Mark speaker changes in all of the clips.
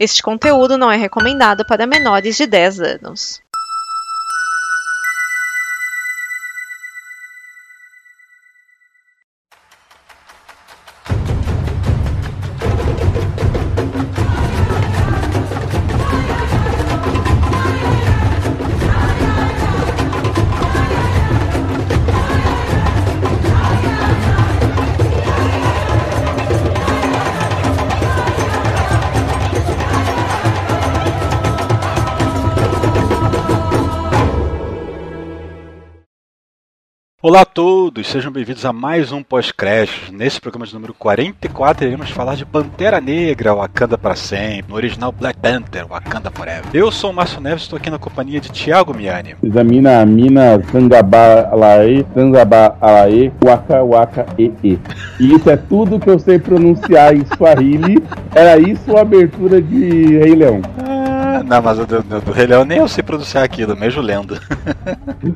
Speaker 1: Este conteúdo não é recomendado para menores de 10 anos.
Speaker 2: Olá a todos, sejam bem-vindos a mais um pós-crédito. Nesse programa de número 44, iremos falar de Pantera Negra, Wakanda para sempre, no original Black Panther, Wakanda Forever. Eu sou o Márcio Neves, estou aqui na companhia de Thiago Miani.
Speaker 3: Examina a mina Zangaba Alae, Zangaba Alae, Waka Waka E E. E isso é tudo que eu sei pronunciar em Swahili. Era isso a abertura de Rei Leão.
Speaker 2: Não, mas o do, do, do Rei Leão nem eu sei pronunciar aquilo, mesmo lendo.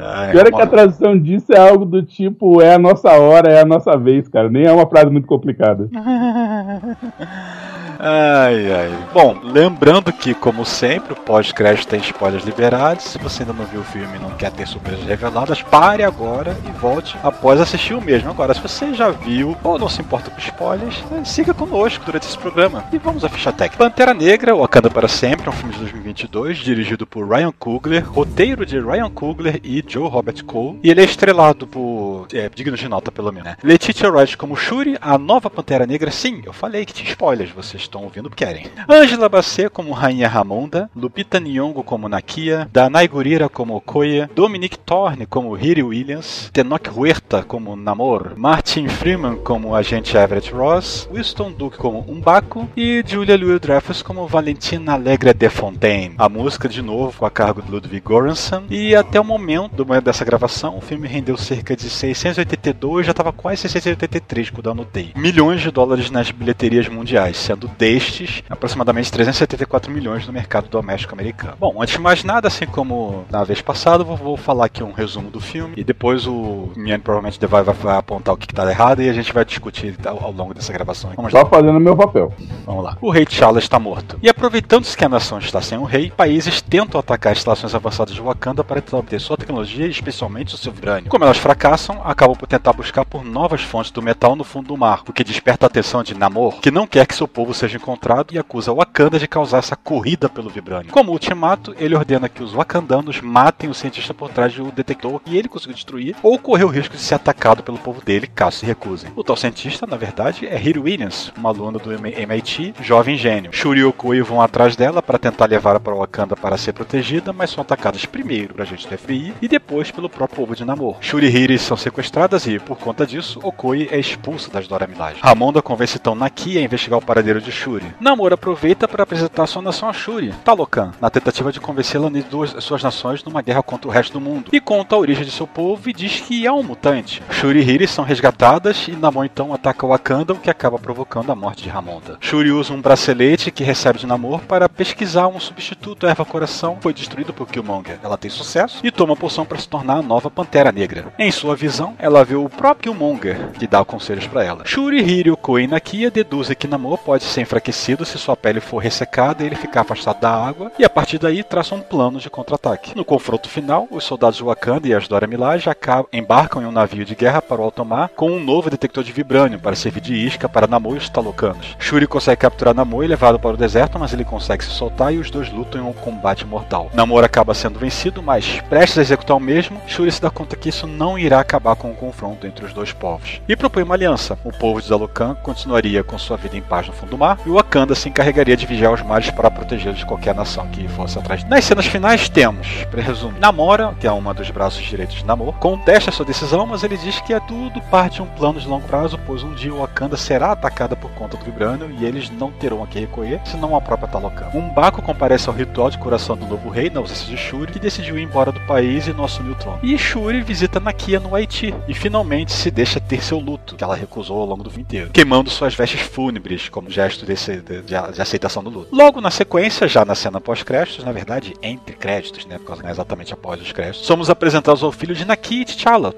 Speaker 3: Ai, Pior é que a tradução disso é algo do tipo, é a nossa hora, é a nossa vez, cara. Nem é uma frase muito complicada.
Speaker 2: Ai, ai. Bom, lembrando que, como sempre, o pós-crédito tem spoilers liberados. Se você ainda não viu o filme e não quer ter surpresas reveladas, pare agora e volte após assistir o mesmo. Agora, se você já viu ou não se importa com spoilers, né, siga conosco durante esse programa. E vamos à ficha técnica. Pantera Negra, Wakanda para Sempre, é um filme de 2022, dirigido por Ryan Coogler, roteiro de Ryan Coogler e Joe Robert Cole. E ele é estrelado por. É, digno de nota, pelo menos, né? Letitia Wright como Shuri, a nova Pantera Negra. Sim, eu falei que tinha spoilers, vocês estão ouvindo querem. Angela Bassett como Rainha Ramonda, Lupita Nyong'o como Nakia, Danai Gurira como Okoye, Dominic Thorne como Riri Williams, Tenoch Huerta como Namor, Martin Freeman como Agente Everett Ross, Winston Duke como Umbaco e Julia Louis-Dreyfus como Valentina Alegre de Fontaine. A música, de novo, a cargo de Ludwig Göransson. E até o momento do momento dessa gravação, o filme rendeu cerca de 682, já estava quase 683 quando eu anotei. Milhões de dólares nas bilheterias mundiais, sendo destes, aproximadamente 374 milhões no mercado doméstico americano. Bom, antes de mais nada, assim como na vez passada, vou, vou falar aqui um resumo do filme e depois o Miane provavelmente vai, vai, vai, apontar o que está errado e a gente vai discutir ao, ao longo dessa gravação.
Speaker 3: Vamos Só fazendo meu papel.
Speaker 2: Vamos lá. O rei T'Challa está morto. E aproveitando-se que a nação está sem um rei, países tentam atacar as instalações avançadas de Wakanda para tentar obter sua tecnologia e especialmente o seu vibrânio. Como elas fracassam, acabam por tentar buscar por novas fontes do metal no fundo do mar, o que desperta a atenção de Namor, que não quer que seu povo seja encontrado encontrado e acusa Wakanda de causar essa corrida pelo Vibranium. Como ultimato, ele ordena que os wakandanos matem o cientista por trás do detector que ele conseguiu destruir ou correr o risco de ser atacado pelo povo dele caso se recusem. O tal cientista, na verdade, é Hiro Williams, uma aluna do MIT, jovem gênio. Shuri e Okui vão atrás dela para tentar levá-la para Wakanda para ser protegida, mas são atacadas primeiro por agentes do FBI e depois pelo próprio povo de Namor. Shuri e Hiri são sequestradas e, por conta disso, Okui é expulsa das Dora Milaje. Ramonda convence então Naki a investigar o paradeiro de Shuri. Namor aproveita para apresentar sua nação a Shuri, Talocan, na tentativa de convencê-la a unir duas suas nações numa guerra contra o resto do mundo, e conta a origem de seu povo e diz que é um mutante. Shuri e Hiri são resgatadas e Namor então ataca Wakanda, o que acaba provocando a morte de Ramonda. Shuri usa um bracelete que recebe de Namor para pesquisar um substituto erva coração foi destruído por Killmonger. Ela tem sucesso e toma a poção para se tornar a nova Pantera Negra. Em sua visão, ela vê o próprio Killmonger, que dá conselhos para ela. Shuri, Hiri, Okoi e Nakia deduzem que Namor pode ser enfraquecido se sua pele for ressecada ele ficar afastado da água, e a partir daí traçam um plano de contra-ataque. No confronto final, os soldados Wakanda e as Dora Milaje embarcam em um navio de guerra para o alto mar com um novo detector de vibrânio para servir de isca para Namor e os Talocanos. Shuri consegue capturar Namor e levá-lo para o deserto, mas ele consegue se soltar e os dois lutam em um combate mortal. Namor acaba sendo vencido, mas prestes a executar o mesmo, Shuri se dá conta que isso não irá acabar com o confronto entre os dois povos. E propõe uma aliança. O povo de Zalocan continuaria com sua vida em paz no fundo do mar, e o Wakanda se encarregaria de vigiar os mares para protegê-los de qualquer nação que fosse atrás. Nas cenas finais temos, para resumir, Namora, que é uma dos braços direitos de Namor, contesta sua decisão, mas ele diz que é tudo parte de um plano de longo prazo, pois um dia Wakanda será atacada por conta do Vibranium e eles não terão a que recolher, senão a própria Talocan. Um Baco comparece ao ritual de curação do novo rei, na ausência de Shuri, que decidiu ir embora do país e não assumiu o trono. E Shuri visita Nakia no Haiti e finalmente se deixa ter seu luto, que ela recusou ao longo do fim inteiro, queimando suas vestes fúnebres como gesto desse, de, de, de aceitação do luto. Logo na sequência, já na cena pós-créditos, na verdade, entre créditos, né? Porque não é exatamente após os créditos, somos apresentados ao filho de Naki T'Challa,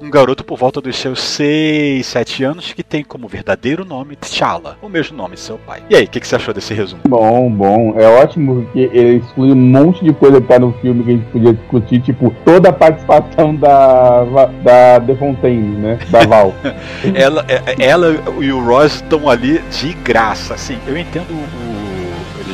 Speaker 2: um garoto por volta dos seus 6, 7 anos que tem como verdadeiro nome T'Challa, o mesmo nome de seu pai. E aí, o que, que, você achou desse resumo?
Speaker 3: Bom, bom. É ótimo porque ele exclui um monte de coisa tá no filme que a gente podia discutir, tipo, toda a participação da, da The Fontaine, né? Da Val.
Speaker 2: ela, é, ela e o Ross estão ali de graça, assim. Eu entendo o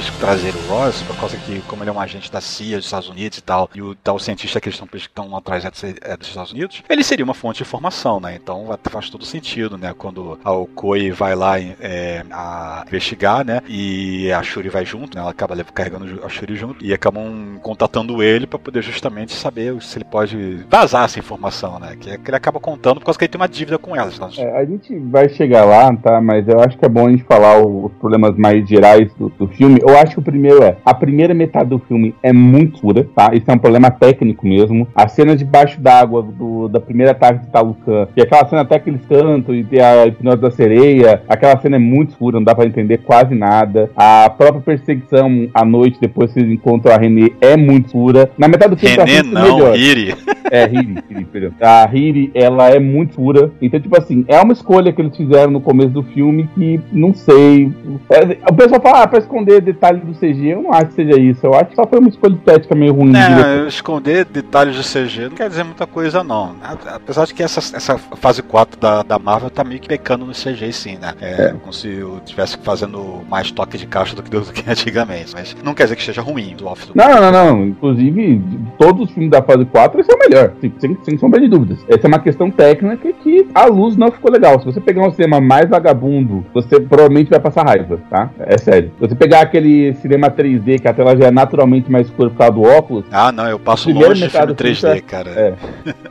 Speaker 2: eles trazer o Ross, por causa que, como ele é um agente da CIA dos Estados Unidos e tal, e o tal cientista que eles estão atrás é, é dos Estados Unidos, ele seria uma fonte de informação, né? Então faz todo sentido, né? Quando a Okoi vai lá é, a investigar, né? E a Shuri vai junto, né? Ela acaba carregando a Shuri junto e acabam contatando ele para poder justamente saber se ele pode vazar essa informação, né? Que, é, que ele acaba contando por causa que ele tem uma dívida com elas. Então...
Speaker 3: É, a gente vai chegar lá, tá? Mas eu acho que é bom a gente falar os problemas mais gerais do, do filme. Eu acho que o primeiro é, a primeira metade do filme é muito escura, tá? Isso é um problema técnico mesmo. A cena debaixo d'água da primeira tarde de Talucan, e aquela cena até que eles cantam e tem a hipnose da sereia, aquela cena é muito escura, não dá pra entender quase nada. A própria perseguição à noite, depois que eles encontram a René, é muito escura. Na metade do filme
Speaker 2: René tá não, melhor. Hiri.
Speaker 3: É, Hiri, Hiri, perdão. A Hiri, ela é muito escura. Então, tipo assim, é uma escolha que eles fizeram no começo do filme que, não sei... É, o pessoal fala, ah, pra esconder detalhes do CG, eu não acho que seja isso. Eu acho que só foi uma escolha estética meio ruim.
Speaker 2: Não, esconder detalhes do CG não quer dizer muita coisa, não. Apesar de que essa, essa fase 4 da, da Marvel tá meio que pecando no CG, sim, né? É, é. como se eu estivesse fazendo mais toque de caixa do que, do que antigamente. Mas não quer dizer que seja ruim
Speaker 3: do off. Não, não, não. Inclusive, todos os filmes da fase 4, esse é o melhor. Sem, sem sombra de dúvidas. Essa é uma questão técnica que a luz não ficou legal. Se você pegar um cinema mais vagabundo, você provavelmente vai passar raiva, tá? É sério. Se você pegar aquele cinema 3D, que a tela já é naturalmente mais escura por causa do óculos.
Speaker 2: Ah, não, eu passo longe de filme 3D, cara.
Speaker 3: É.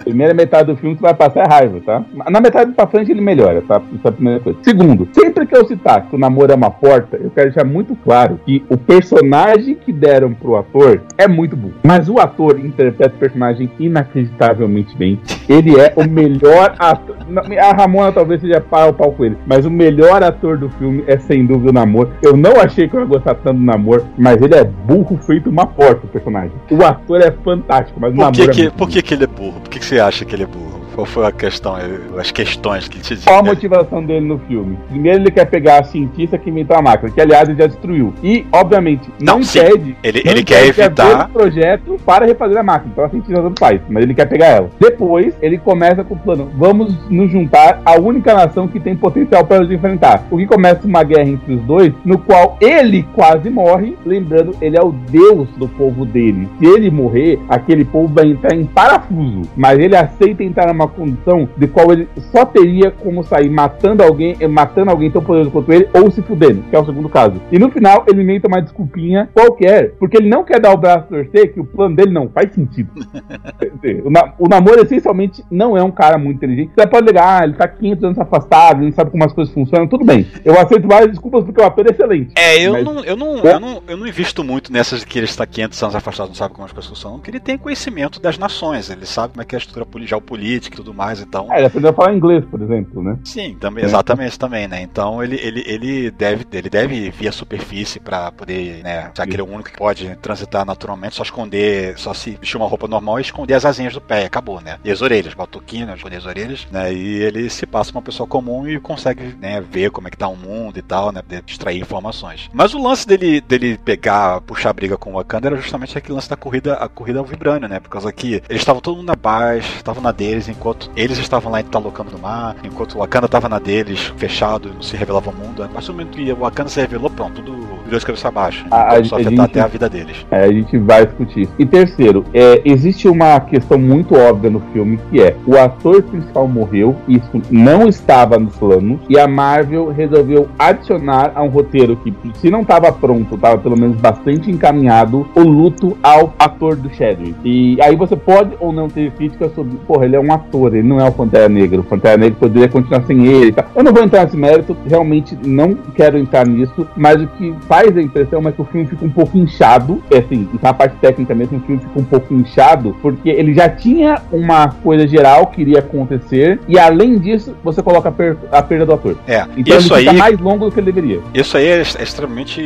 Speaker 3: Primeira metade do filme você vai passar é raiva, tá? Na metade pra frente ele melhora, tá? Isso é a primeira coisa. Segundo, sempre que eu citar que o namoro é uma porta, eu quero deixar muito claro que o personagem que deram pro ator é muito bom. Mas o ator interpreta o personagem inacreditavelmente bem. Ele é o melhor ator. A Ramona talvez seja pau pau com ele, mas o melhor ator do filme é sem dúvida o namoro. Eu não achei que eu ia gostar tanto do namoro, mas ele é burro feito uma porta, o personagem. O ator é fantástico, mas o
Speaker 2: por
Speaker 3: namoro
Speaker 2: que
Speaker 3: é
Speaker 2: Por que, que ele é burro? Por que, que você acha que ele é burro? Qual foi a questão, as questões que te disse?
Speaker 3: Qual a motivação dele no filme? Primeiro ele quer pegar a cientista que inventou a máquina, que aliás ele já destruiu. E, obviamente, não, não impede.
Speaker 2: Ele, não ele quer evitar.
Speaker 3: o projeto para refazer a máquina. Então a cientista não faz, mas ele quer pegar ela. Depois, ele começa com o plano: vamos nos juntar à única nação que tem potencial para nos enfrentar. O que começa uma guerra entre os dois, no qual ele quase morre. Lembrando, ele é o deus do povo dele. Se ele morrer, aquele povo vai entrar em parafuso. Mas ele aceita entrar numa uma condição de qual ele só teria como sair matando alguém, eh, matando alguém tão poderoso quanto ele, ou se fudendo, que é o segundo caso. E no final, ele inventa uma desculpinha qualquer, porque ele não quer dar o braço a torcer, que o plano dele não faz sentido. o, na, o namoro, essencialmente, não é um cara muito inteligente. Você pode ligar, ah, ele tá 500 anos afastado, ele não sabe como as coisas funcionam, tudo bem. Eu aceito várias desculpas porque o ator é excelente.
Speaker 2: É, eu, mas... não, eu, não, é. eu, não, eu não invisto muito nessas de que ele está 500 anos afastado, não sabe como as coisas funcionam, porque ele tem conhecimento das nações, ele sabe como é que é a estrutura geopolítica e tudo mais, então.
Speaker 3: É, ele aprendeu a falar inglês, por exemplo, né?
Speaker 2: Sim, também, exatamente também, né? Então ele, ele, ele deve ele deve vir à superfície para poder, né? Já que ele é único que pode transitar naturalmente, só esconder, só se vestir uma roupa normal e esconder as asinhas do pé, acabou, né? E as orelhas, batuquinha, esconder as orelhas, né? E ele se passa uma pessoa comum e consegue, né, ver como é que tá o mundo e tal, né? Extrair informações. Mas o lance dele, dele pegar, puxar briga com o Wakanda era justamente aquele lance da corrida, a corrida ao vibrânio, né? Por causa que eles estavam todo mundo na paz, estavam na deles, enquanto eles estavam lá talocando no mar, enquanto o Wakanda estava na deles, fechado, não se revelava o mundo. A partir do momento que o Wakanda se revelou, pronto, tudo de cabeça abaixo. A, a, só afetar gente, até a vida deles.
Speaker 3: É, a gente vai discutir. E terceiro, é, existe uma questão muito óbvia no filme que é o ator principal morreu, isso não estava nos planos, e a Marvel resolveu adicionar a um roteiro que, se não estava pronto, estava pelo menos bastante encaminhado, o luto ao ator do Chadwick. E aí você pode ou não ter crítica sobre, porra, ele é um ator, ele não é o Pantera Negra. O Pantera Negra poderia continuar sem ele. Tá? Eu não vou entrar nesse mérito, realmente não quero entrar nisso, mas o que faz a impressão, mas que o filme fica um pouco inchado. É assim, na parte técnica mesmo, o filme fica um pouco inchado, porque ele já tinha uma coisa geral que iria acontecer, e além disso, você coloca a, per a perda do ator.
Speaker 2: É,
Speaker 3: Então
Speaker 2: isso
Speaker 3: ele fica
Speaker 2: aí.
Speaker 3: mais longo do que ele deveria.
Speaker 2: Isso aí é é extremamente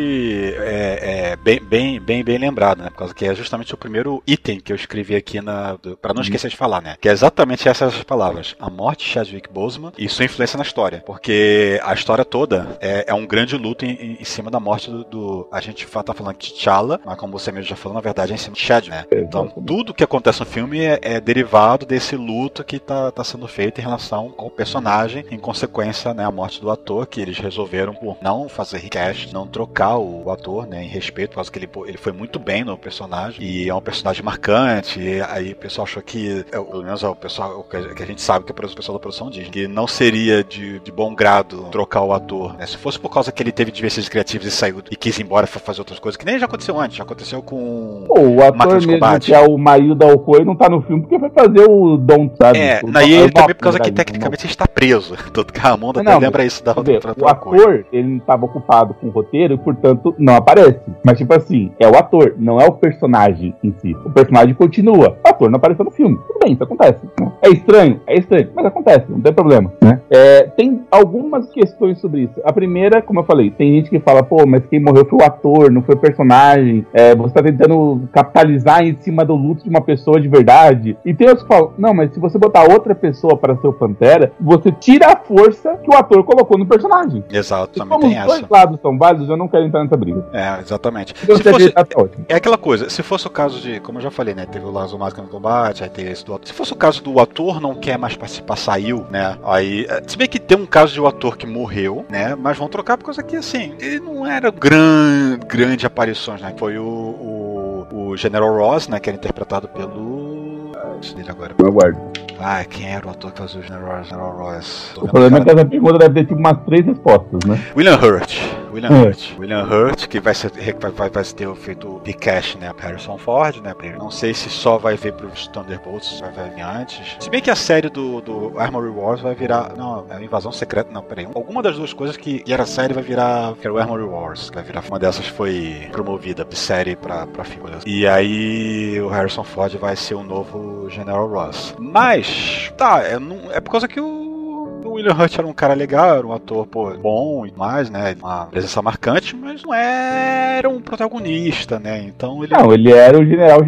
Speaker 2: é, é, bem, bem, bem, bem lembrado, né? Por causa que é justamente o primeiro item que eu escrevi aqui na. Pra não esquecer de falar, né? Que é exatamente essas palavras. A morte de Chadwick Boseman e sua influência na história. Porque a história toda é, é um grande luto em, em cima da morte do, do- A gente tá falando de T'Challa, mas como você mesmo já falou, na verdade é em cima de Chad, né? Então, tudo que acontece no filme é, é derivado desse luto que tá, tá sendo feito em relação ao personagem, em consequência, né, a morte do ator, que eles resolveram por não fazer recast, não trocar o ator, né, em respeito, por causa que ele, ele foi muito bem no personagem, e é um personagem marcante, e aí o pessoal achou que, é, pelo menos é o pessoal, o que a- gente sabe que o pessoal da produção diz, que não seria de, de bom grado trocar o ator, né, se fosse por causa que ele teve diversões criativas e saiu e quis ir embora pra fazer outras coisas, que nem já aconteceu antes, já aconteceu com...
Speaker 3: Pô, o ator mesmo,
Speaker 2: combate.
Speaker 3: que é o Maio da Okoi, não tá no filme porque foi fazer o Don, sabe?
Speaker 2: É,
Speaker 3: O o
Speaker 2: ele também por causa que
Speaker 3: na verdade,
Speaker 2: tecnicamente ele está preso. Todo Ramonda até
Speaker 3: Não,
Speaker 2: lembra isso da outra,
Speaker 3: o
Speaker 2: coisa.
Speaker 3: ator, ele não estava ocupado com o roteiro e, portanto, não aparece. Mas, tipo assim, é o ator, não é o personagem em si. O personagem continua. O ator não apareceu no filme. Tudo bem, isso acontece. né? É estranho, é estranho, mas acontece, não tem problema. Né? É, tem algumas questões sobre isso. A primeira, como eu falei, tem gente que fala, pô, mas quem morreu foi o ator, não foi o personagem. É, você tá tentando capitalizar em cima do luto de uma pessoa de verdade. E tem outros que falam, não, mas se você botar outra pessoa para ser o Pantera, você tira a força que o ator colocou no personagem.
Speaker 2: Exato,
Speaker 3: E
Speaker 2: também
Speaker 3: como
Speaker 2: tem
Speaker 3: os dois
Speaker 2: essa.
Speaker 3: lados são válidos, eu não quero entrar nessa briga.
Speaker 2: É, exatamente.
Speaker 3: Se você
Speaker 2: Se fosse,
Speaker 3: tá
Speaker 2: é aquela coisa, se fosse o caso de, como eu já falei, né? Teve o Lazo Máscara no combate, aí teve esse do ator. Se fosse o caso do ator não quer mais participar, saiu, né? Aí. é, Se bem que tem um caso de um ator que morreu, né? Mas vão trocar por causa que, assim, ele não era gran, grande aparições, né? Foi o, o, o General Ross, né? Que era interpretado pelo. ah, eu ver agora.
Speaker 3: Aguardo.
Speaker 2: Ah, quem era o ator que fazia o General, General Ross?
Speaker 3: O problema é
Speaker 2: cara-
Speaker 3: que essa pergunta deve ter tipo umas três respostas, né?
Speaker 2: William Hurt. William
Speaker 3: É.
Speaker 2: Hurt. William Hurt, que vai, ser, vai, vai, ter feito o Pikash, né? Harrison Ford, né? Não sei se só vai vir pros Thunderbolts, vai, vai vir antes. Se bem que a série do, do Armory Wars vai virar. Não, é Invasão Secreta. Não, peraí. Alguma das duas coisas que, que era série vai virar. Que era o Armory Wars. Vai virar. Uma dessas foi promovida de série pra, pra figuras. E aí o Harrison Ford vai ser o novo General Ross. Mas, tá, é, não, é por causa que o. O William Hurt era um cara legal, era um ator pô, bom e mais, né? Uma presença marcante, mas não era um protagonista, né? Então ele.
Speaker 3: Não, ele era o general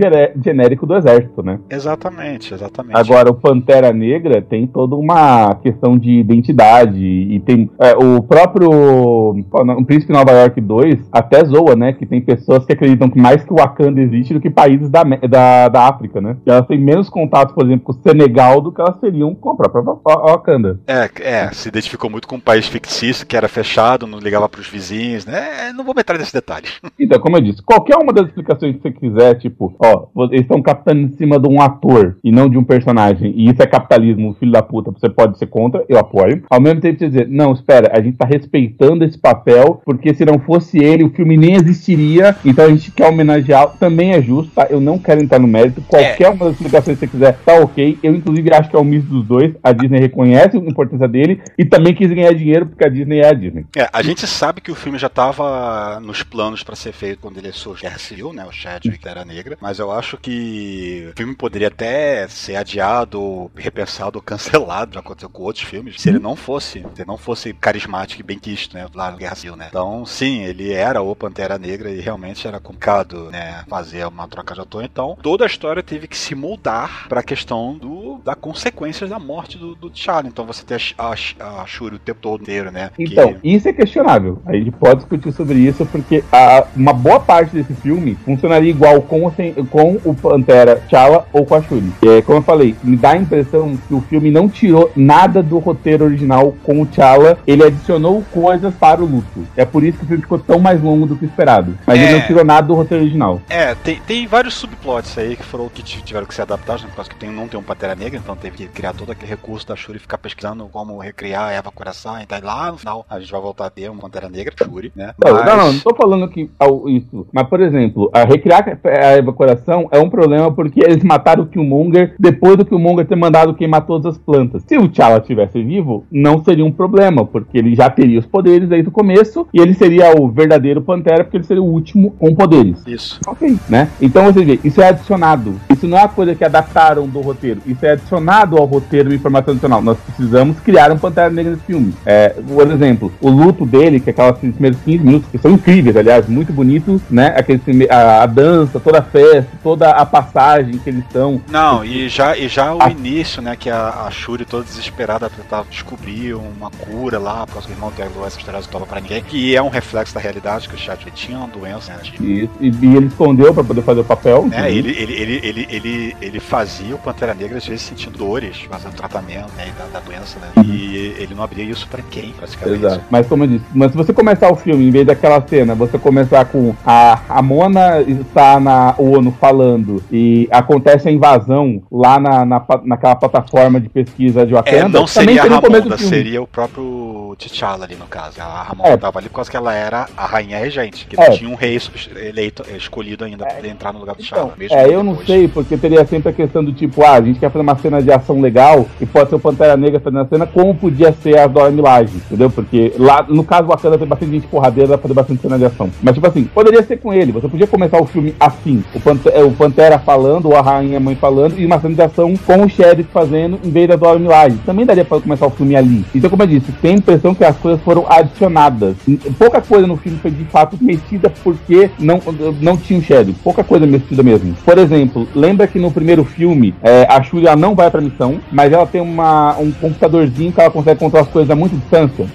Speaker 3: genérico do exército, né?
Speaker 2: Exatamente, exatamente.
Speaker 3: Agora, o Pantera Negra tem toda uma questão de identidade e tem é, o próprio o Príncipe Nova York 2 até zoa, né? Que tem pessoas que acreditam que mais que o Wakanda existe do que países da, da, da África, né? Que elas têm menos contato, por exemplo, com o Senegal do que elas teriam com a própria Wa- Wakanda.
Speaker 2: É, é, se identificou muito com um país fictício que era fechado, não ligava pros vizinhos, né? Não vou entrar nesses detalhes.
Speaker 3: Então, como eu disse, qualquer uma das explicações que você quiser, tipo, ó, eles estão captando em cima de um ator e não de um personagem, e isso é capitalismo, filho da puta, você pode ser contra, eu apoio. Ao mesmo tempo, você dizer, não, espera, a gente tá respeitando esse papel, porque se não fosse ele, o filme nem existiria, então a gente quer homenagear, também é justo, tá? Eu não quero entrar no mérito, qualquer uma das explicações que você quiser, tá ok. Eu, inclusive, acho que é o misto dos dois, a Disney reconhece a importância dele e também quis ganhar dinheiro, porque a Disney é a Disney.
Speaker 2: É, a gente sabe que o filme já estava nos planos para ser feito quando ele surgiu Guerra Civil, né? O Chadwick era negra, mas eu acho que o filme poderia até ser adiado, repensado, cancelado, já aconteceu com outros filmes, se ele não fosse, se não fosse carismático e bem quisto, né? Lá no Guerra Civil, né? Então, sim, ele era o Pantera Negra e realmente era complicado, né? Fazer uma troca de ator. Então, toda a história teve que se moldar para a questão do, da consequências da morte do, do. Então, você tem a, a, a Shuri o tempo todo inteiro, né? Que-
Speaker 3: Então, isso é questionável. A gente pode discutir sobre isso, porque a- uma boa parte desse filme funcionaria igual com, sem- com o Pantera T'Challa ou com a Shuri. É, como eu falei, me dá a impressão que o filme não tirou nada do roteiro original com o T'Challa, ele adicionou coisas para o luto. É por isso que o filme ficou tão mais longo do que esperado. Mas
Speaker 2: É.
Speaker 3: ele não tirou nada do roteiro original.
Speaker 2: É, tem, tem vários subplots aí que foram que tiveram que ser adaptados, né, por causa que tem, não tem um Pantera Negra, Negra, então teve que criar todo aquele recurso da Shuri ficar pesquisando como recriar a Eva Coração, e então lá no final a gente vai voltar a ter uma Pantera Negra, Shuri, né?
Speaker 3: Não,
Speaker 2: Mas-
Speaker 3: não, não, não tô falando que isso. Mas, por exemplo, a recriar a Eva Coração é um problema porque eles mataram o Killmonger depois do Killmonger ter mandado queimar todas as plantas. Se o T'Challa estivesse vivo, não seria um problema, porque ele já teria os poderes desde o começo e ele seria o verdadeiro Pantera, porque ele seria o último com poderes.
Speaker 2: Isso.
Speaker 3: Ok, né? Então você vê, isso é adicionado. Isso não é uma coisa que adaptaram do roteiro. Isso é adicionado ao roteiro e informação adicional. Nós precisamos criar um Pantera Negra nesse filme. É, por exemplo, o luto dele, que é aquelas primeiros 15 minutos, que são incríveis, aliás, muito bonitos, né? Aqueles prime- a, a dança, toda a festa, toda a passagem que eles estão.
Speaker 2: Não, e já, e já o
Speaker 3: Ah.
Speaker 2: início, né, que a, a Shuri toda desesperada tentava descobrir uma cura lá, que o irmão dela essa história não tava pra ninguém, que é um reflexo da realidade, que o Chadwick tinha uma doença, né, de-
Speaker 3: E, e, e ele escondeu pra poder fazer o papel.
Speaker 2: né, ele, ele, ele, ele, ele, ele fazia o Pantera Negra às vezes sentindo dores, fazendo tratamento né, da, da doença, né? E ele não abria isso pra quem, praticamente.
Speaker 3: Exato. Mas como eu disse, mas se você começar o filme, em vez daquela cena, você começar com a, a Mona está na ONU falando e acontece a invasão lá na, na, naquela plataforma de pesquisa de Wakanda,
Speaker 2: É, não
Speaker 3: também
Speaker 2: seria a
Speaker 3: seria o começo
Speaker 2: Ramonda, seria o próprio T'Challa ali no caso. A Ramonda
Speaker 3: É.
Speaker 2: tava ali por causa que ela era a rainha regente, que
Speaker 3: É.
Speaker 2: não tinha um rei eleito, escolhido ainda pra poder entrar no lugar do T'Challa.
Speaker 3: Então, é, eu não sei, porque teria sempre a questão do tipo, ah, a gente quer fazer uma cena de ação legal e pode ser o Pantera Negra fazendo a cena, como podia ser a Dora Milaje, entendeu? Porque lá, no caso Wakanda, tem bastante gente porradeira, pra fazer bastante cena de ação. Mas, tipo assim, poderia ser com ele, você podia começar o filme assim, o Pantera, o Pantera falando, ou a Rainha Mãe falando, e uma cena de ação com o Sheriff fazendo, em vez da Dora Milaje. Também daria pra começar o filme ali. Então, como eu disse, tem a impressão que as coisas foram adicionadas. Pouca coisa no filme foi de fato mexida porque não, não tinha o Sheriff. Pouca coisa mexida mesmo. Por exemplo, lembra que no primeiro filme é, a Shuri não vai pra missão, mas ela tem uma, um computadorzinho que ela consegue controlar as coisas a muita distância.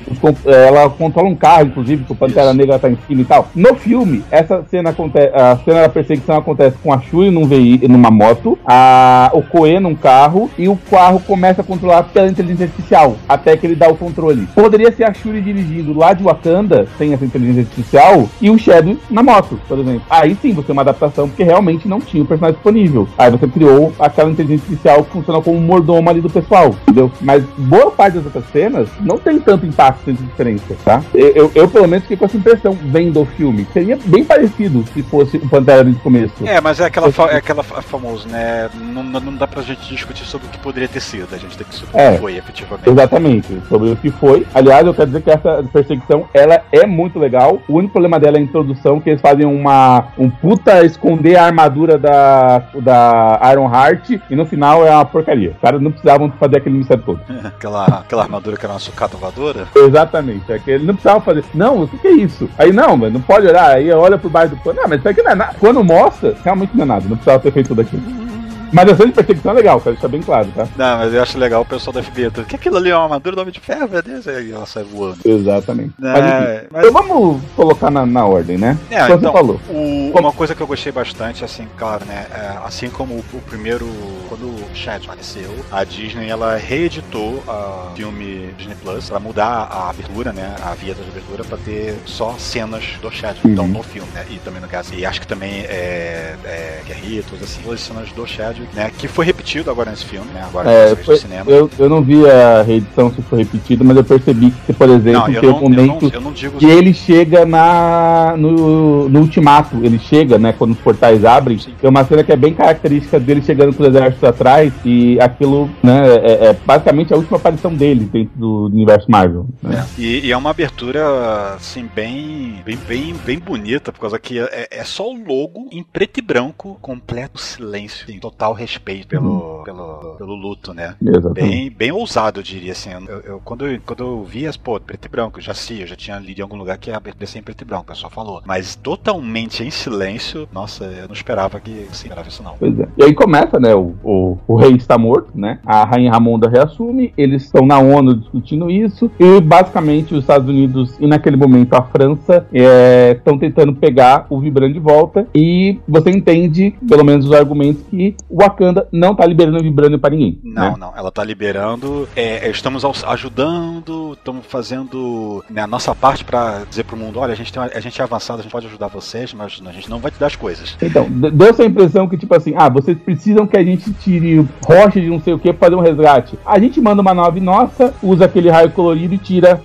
Speaker 3: É, ela controla um carro, inclusive, que o Pantera
Speaker 2: Isso.
Speaker 3: Negra tá em cima e tal. No filme, essa cena acontece, a cena da perseguição acontece com a Shuri num veículo, numa moto, a, o Koe num carro e o carro começa a controlar pela inteligência artificial, até que ele dá o controle. Poderia ser a Shuri dirigindo lá de Wakanda, sem essa inteligência artificial, e o Shadow na moto, por exemplo. Aí sim você tem uma adaptação, porque realmente não tinha o personagem disponível. Aí você criou aquela inteligência artificial que funciona como um mordomo ali do pessoal, entendeu? Mas boa parte das outras cenas não tem tanto impacto, tanta diferença, tá? Eu, eu, eu, pelo menos fiquei com essa impressão vendo o filme. Seria bem parecido se fosse o Pantera no começo.
Speaker 2: É, mas é aquela, fa- é aquela fa- famoso, né? Não, não dá pra gente discutir sobre o que poderia ter sido. A gente tem que discutir
Speaker 3: É.
Speaker 2: o que foi, efetivamente.
Speaker 3: Exatamente, sobre o que foi. Aliás, eu quero dizer que essa perseguição, ela é muito legal. O único problema dela é a introdução, que eles fazem uma um puta esconder a armadura da, da Iron Heart e no final é uma porcaria. Os caras não precisavam fazer aquele mistério todo.
Speaker 2: aquela, aquela armadura que era uma sucata voadora.
Speaker 3: Exatamente, é que eles não precisavam fazer. Não, o que, que é isso? Aí não, mas não pode olhar. Aí olha por baixo do pano. Não, mas isso aqui não é nada. Quando mostra, realmente não é nada. Não precisava ter feito tudo aquilo. Mas a cena de perseguição é legal, quero deixar bem claro, tá?
Speaker 2: Não, mas eu acho legal o pessoal da FBI. tudo, Que aquilo ali é uma armadura do Homem de Ferro, meu Deus. Aí ela sai voando.
Speaker 3: Exatamente.
Speaker 2: É,
Speaker 3: Mas, enfim,
Speaker 2: mas-
Speaker 3: Então vamos colocar na, na ordem, né?
Speaker 2: É, então,
Speaker 3: você falou.
Speaker 2: o- uma coisa que eu gostei bastante, assim, claro, né? é, assim como o, o primeiro, quando o Chad faleceu, a Disney ela reeditou o filme Disney Plus pra mudar a abertura, né? A vinheta de abertura pra ter só cenas do Chad,
Speaker 3: Uhum.
Speaker 2: então no filme, né? E também no caso. E acho que também é, é Guerritos, assim, todas as cenas do Chad, né? Que foi repetido agora nesse filme, né? Agora
Speaker 3: É, foi-
Speaker 2: cinema.
Speaker 3: eu, eu não vi a reedição se foi repetido, mas eu percebi que, por exemplo,
Speaker 2: não,
Speaker 3: tem um
Speaker 2: eu, não,
Speaker 3: momento
Speaker 2: eu não
Speaker 3: que ele chega na no, no ultimato, ele chega, né, quando os portais abrem,
Speaker 2: Sim.
Speaker 3: tem uma cena que é bem característica dele chegando com os exércitos atrás e aquilo, né, é, é basicamente a última aparição dele dentro do universo Marvel. Né?
Speaker 2: É. E, e é uma abertura, assim, bem, bem, bem, bem bonita, por causa que é, é só o logo em preto e branco, completo silêncio, em total respeito pelo, pelo, pelo luto, né?
Speaker 3: Exatamente.
Speaker 2: Bem, bem ousado, eu diria, assim. Eu, eu- quando, eu, quando eu vi as, pô, preto e branco, já sei, eu já tinha lido em algum lugar que a abertura ia ser em preto e branco, o pessoal falou. Mas totalmente em silêncio, nossa, eu não esperava que, assim, esperava isso não.
Speaker 3: Pois é. E aí começa, né? O, o, o rei está morto, né? A rainha Ramonda reassume, eles estão na ONU discutindo isso, e basicamente os Estados Unidos e naquele momento a França é, estão tentando pegar o Vibrant de volta, e você entende, pelo menos os argumentos, que Wakanda não tá liberando vibrânio para ninguém.
Speaker 2: Não,
Speaker 3: né?
Speaker 2: não. Ela tá liberando. é, estamos aux- ajudando, estamos fazendo né, a nossa parte pra dizer pro mundo: olha, a gente, tem a gente é avançado, a gente pode ajudar vocês, mas a gente não vai te dar as coisas.
Speaker 3: Então, deu essa impressão que, tipo assim, ah, vocês precisam que a gente tire rocha de não sei o que pra fazer um resgate. A gente manda uma nave nossa, usa aquele raio colorido e tira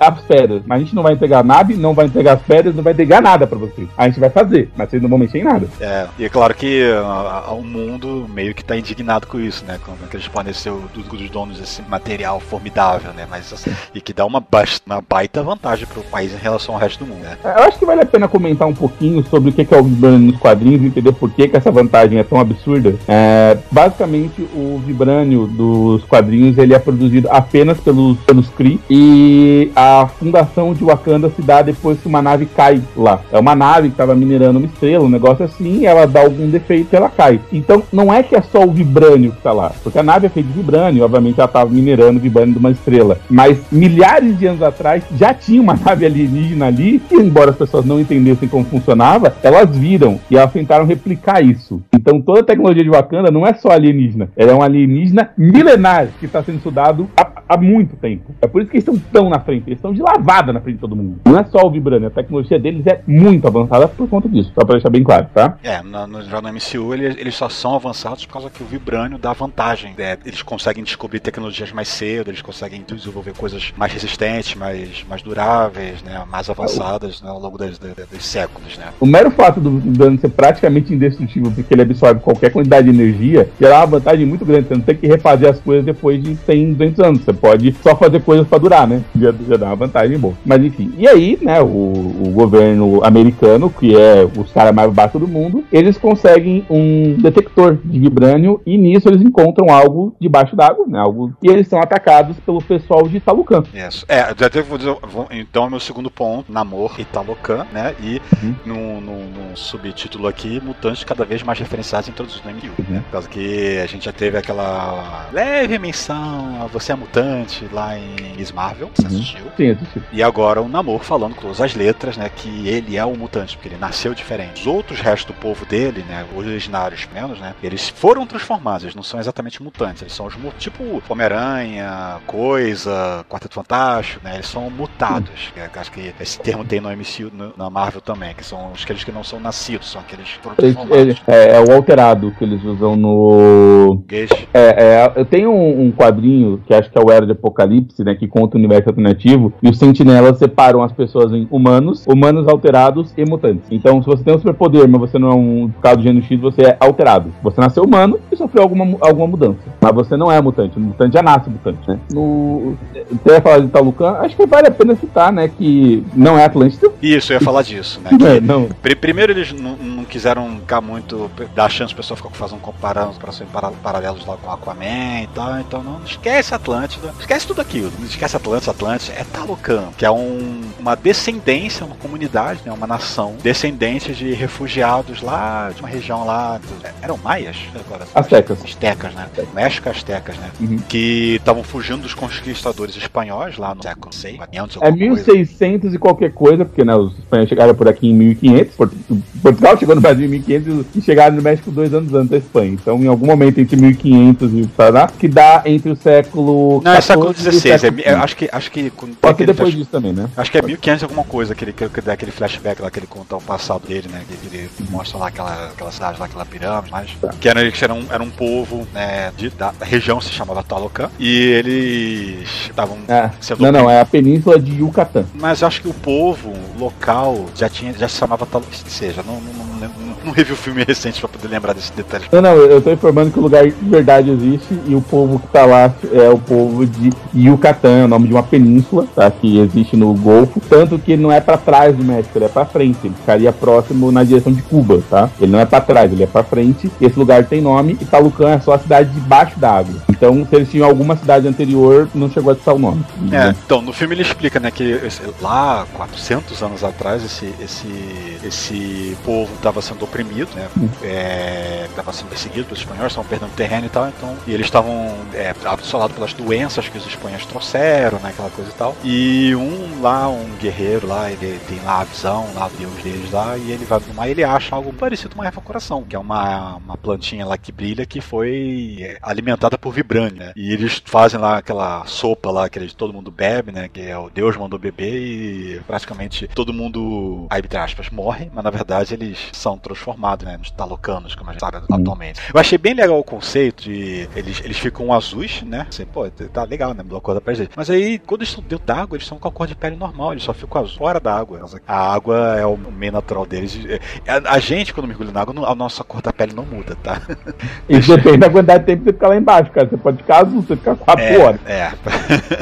Speaker 3: as pedras. Mas a gente não vai entregar a nave, não vai entregar as pedras, não vai entregar nada pra vocês. A gente vai fazer, mas vocês não vão mexer em nada.
Speaker 2: É, e é claro que ah, o mundo meio que tá indignado com isso, né? É que eles do- dos donos desse material formidável, né? Mas, assim, e que dá uma, uma baita vantagem pro país em relação ao resto do mundo, né?
Speaker 3: Eu acho que vale a pena comentar um pouquinho sobre o que é o Vibranium nos quadrinhos e entender por que, que essa vantagem é tão absurda. É, basicamente, o Vibranium dos quadrinhos ele é produzido apenas pelos, pelos Kree e a fundação de Wakanda se dá depois que uma nave cai lá. É uma nave que estava minerando uma estrela, um negócio assim, ela dá algum defeito e ela cai. Então, não é que é só o Vibranium que está lá, porque a nave é feita de Vibranium, obviamente ela estava minerando o Vibranium de uma estrela. Mas milhares de anos atrás já tinha uma nave alienígena ali, e embora as pessoas não entendessem como funcionava, elas viram e elas tentaram replicar isso. Então toda a tecnologia de Wakanda não é só alienígena, ela é um alienígena milenar que está sendo estudado há, há muito tempo. É por isso que eles estão tão na frente, eles estão de lavada na frente de todo mundo. Não é só o Vibranium, a tecnologia deles é muito avançada por conta disso, só para deixar bem claro, tá?
Speaker 2: É, no, no, já no MCU eles, eles só são avançados por causa que o Vibranium dá vantagem. né? eles conseguem descobrir tecnologias mais cedo, eles conseguem desenvolver coisas mais resistentes, mais, mais duráveis, né? Mais avançadas né? ao longo das, das- dos séculos, né?
Speaker 3: O mero fato do Vibranium ser praticamente indestrutível, porque ele absorve qualquer quantidade de energia, gerá uma vantagem muito grande. Você não tem que refazer as coisas depois de 100, 200 anos. Pode só fazer coisas pra durar, né? Já, já dá uma vantagem boa. Mas enfim. E aí, né, o, o governo americano, que é os caras mais baixos do mundo, eles conseguem um detector de vibrânio e nisso eles encontram algo debaixo d'água, né? Algo, e eles são atacados pelo pessoal de Talucan.
Speaker 2: Isso. É, já teve, vou dizer, vou- então é meu segundo ponto, Namor e Talocan, né? E
Speaker 3: Uhum.
Speaker 2: no, no, no subtítulo aqui, mutantes cada vez mais referenciados introduzidos no MCU.
Speaker 3: Uhum.
Speaker 2: Por causa que a gente já teve aquela leve menção a você é mutante lá em Miss Marvel, você
Speaker 3: Uhum.
Speaker 2: assistiu.
Speaker 3: Sim, assisti.
Speaker 2: E agora o Namor falando com todas as letras, né, que ele é o mutante, porque ele nasceu diferente. Os outros restos do povo dele, né, os originários menos, né, eles foram transformados, eles não são exatamente mutantes, eles são os tipo Homem-Aranha, Coisa, Quarteto Fantástico, né, eles são mutados. É, Acho que esse termo tem no MCU, no- na Marvel também, que são aqueles que não são nascidos, são aqueles que foram
Speaker 3: Ele-
Speaker 2: transformados.
Speaker 3: ele- é, é o alterado que eles usam no. É, é, eu tenho um, um quadrinho que acho que é o Era de Apocalipse, né? Que conta o universo alternativo. E os sentinelas separam as pessoas em humanos, humanos alterados e mutantes. Então, se você tem um superpoder, mas você não é um caso do gênero X, você é alterado. Você nasceu humano e sofreu alguma, alguma mudança. Mas você não é mutante. O mutante já nasce mutante, né? No. Você ia falar de Talucan, acho que vale a pena citar, né? Que não é Atlântida.
Speaker 2: Isso, eu ia falar disso, né?
Speaker 3: É,
Speaker 2: que-
Speaker 3: não.
Speaker 2: Pri- Primeiro eles não, não quiseram ficar muito. dar chance pro pessoal ficar fazendo comparações para paralelos lá com Aquaman e tal. Então não esquece Atlântida. Esquece tudo aquilo. Não esquece Atlântida, Atlântida é Talocan, que é um, uma descendência, uma comunidade, né? Uma nação descendente de refugiados lá de uma região lá. do- eram maias? Agora,
Speaker 3: Aztecas.
Speaker 2: Astecas, né? México Astecas, né?
Speaker 3: Uhum.
Speaker 2: Que estavam fugindo dos conquistadores espanhóis lá no século VI, 500,
Speaker 3: É
Speaker 2: alguma coisa.
Speaker 3: 1600 e qualquer coisa, porque né, os espanhóis chegaram por aqui em 1500. Port- Portugal chegou no Brasil em 1500 e chegaram no México dois anos antes da Espanha. Então, em algum momento entre 1500 e Paraná, que dá entre o século.
Speaker 2: Não, é século
Speaker 3: 14 o
Speaker 2: XVI. É, eu acho que acho que
Speaker 3: Pode ser depois
Speaker 2: flash-
Speaker 3: disso também, né?
Speaker 2: Acho que é 1500 alguma coisa, aquele, que, aquele flashback lá que ele conta o passado dele, né? Que ele mostra lá aquela, aquela cidade lá, aquela pirâmide, mas.
Speaker 3: Tá.
Speaker 2: Que era, era, um, era um povo, né? De, da, região se chamava Talocan. E eles estavam
Speaker 3: É. Não, não, é a península de Yucatán.
Speaker 2: Mas eu acho que o povo local já tinha, já se chamava Talocan. Seja, não, não, não, não, não revi o filme recente pra poder lembrar desse detalhe.
Speaker 3: Não, não, eu tô informando que o lugar de verdade existe e o povo que tá lá é o povo de Yucatán, é o nome de uma península, tá? Que existe no Golfo. Tanto que ele não é pra trás do México, ele é pra frente. Ele ficaria próximo na direção de Cuba, tá? Ele não é pra trás, ele é pra frente. Esse lugar tem nome e Talucan é só a cidade debaixo da água. Então, se eles tinham alguma cidade anterior, não chegou a citar o nome.
Speaker 2: É, então, no filme ele explica, né, que lá, 400 anos atrás, esse, esse, esse povo estava sendo oprimido, né? É, tava sendo perseguido pelos espanhóis, estavam perdendo terreno e tal, então. E eles estavam é, assolados pelas doenças que os espanhóis trouxeram, né? Aquela coisa e tal. E um lá, um guerreiro lá, ele tem lá a visão, lá, o deus deles lá, e ele vai pro mar e ele acha algo parecido com uma erva coração, que é uma, uma plantinha lá que brilha que foi é, alimentada por vibrânio, né? E eles fazem lá aquela sopa lá que eles, todo mundo bebe, né? Que é o Deus mandou beber e praticamente todo mundo, aí, entre aspas, morre, mas na verdade eles são transformados, né? Nos talocanos, como a gente sabe
Speaker 3: Uhum.
Speaker 2: atualmente. Eu achei bem legal o conceito de eles, eles ficam azuis, né? Assim, pô, tá legal, né? Mudou a cor da pele. Mas aí, quando eles estão dentro d'água, eles estão com a cor de pele normal, eles só ficam azul fora da água. A água é o meio natural deles. É, A, a gente, quando mergulha na água, a nossa cor da pele não muda, tá?
Speaker 3: Isso depende da quantidade de tempo que você ficar lá embaixo, cara. Você pode ficar azul, você fica quatro
Speaker 2: É,
Speaker 3: horas.
Speaker 2: é.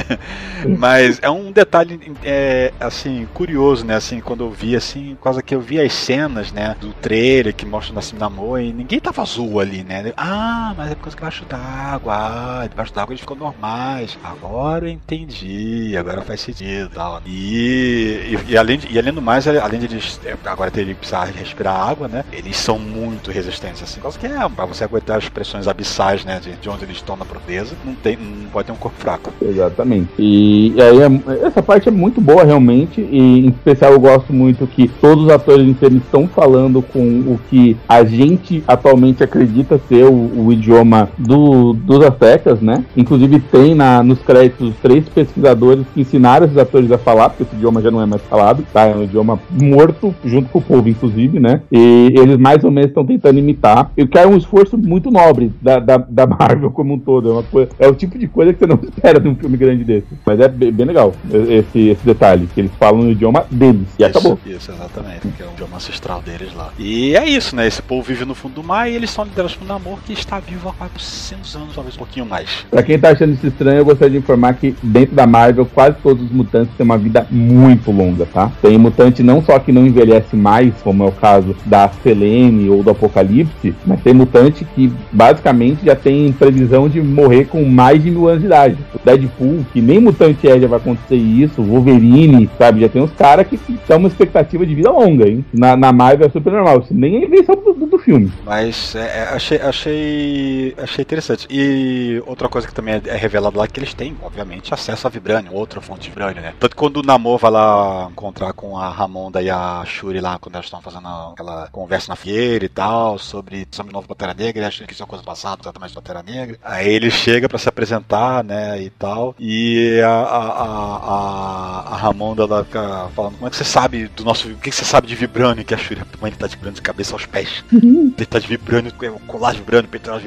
Speaker 2: Mas é um detalhe, é, assim, curioso, né? Assim, quando eu vi, assim, causa que eu vi as cenas, né, do trailer que mostra o Nascimento Namor e ninguém tava azul ali, né? Ah, mas é por causa que debaixo d'água, ah, debaixo d'água eles ficam normais. Agora eu entendi, agora faz sentido tal. E, e, e além, e além do mais, além de eles é, agora terem que precisar respirar água, né? Eles são muito resistentes, assim. Por causa que é, pra você aguentar as pressões abissais, né, de, de onde eles estão na profundeza, não, tem, não pode ter um corpo fraco.
Speaker 3: Exatamente. E, e aí é- essa parte é muito boa realmente. E em especial eu gosto muito que todos os atores eles estão falando com o que a gente atualmente acredita ser o, o idioma do, dos aztecas, né? Inclusive tem na, nos créditos três pesquisadores que ensinaram esses atores a falar, porque esse idioma já não é mais falado, tá? É um idioma morto, junto com o povo, inclusive, né? E eles mais ou menos estão tentando imitar. E que é um esforço muito nobre da, da, da Marvel como um todo. É, uma coisa, é o tipo de coisa que você não espera de um filme grande desse. Mas é bem, bem legal esse, esse detalhe, que eles falam no idioma deles. E acabou.
Speaker 2: Isso, isso, exatamente. Que é o idioma ancestral deles lá. E é isso, né? Esse povo vive no fundo do mar e eles são liderados por um namoro que está vivo há 400 anos, talvez um pouquinho mais.
Speaker 3: Pra quem tá achando isso estranho, eu gostaria de informar que dentro da Marvel, quase todos os mutantes têm uma vida muito longa, tá? Tem mutante não só que não envelhece mais, como é o caso da Selene ou do Apocalipse, mas tem mutante que basicamente já tem previsão de morrer com mais de mil anos de idade. O Deadpool, que nem mutante é, já vai acontecer isso, Wolverine, sabe? Já tem uns caras que têm uma expectativa de vida longa, hein? Na, na Marvel é super normal, isso nem é invenção do, do filme.
Speaker 2: Mas é, é, achei, achei, achei interessante. E outra coisa que também é, é revelado lá é que eles têm, obviamente, acesso a Vibranium, outra fonte de Vibranium, né? Tanto quando o Namor vai lá encontrar com a Ramonda e a Shuri lá, quando elas estão fazendo aquela conversa na fieira e tal, sobre, sobre novo Pantera Negra, achando que isso é uma coisa passada, exatamente do Pantera Negra. Aí ele chega pra se apresentar, né, e tal, e a, a, a, a, a Ramonda ela fica falando, como é que você sabe do nosso, o que você sabe de Vibranium? Que a Shuri, mãe, ele tá de Vibranium de cabeça aos pés. Ele tá de Vibranium, com colar de Vibranium, peitoral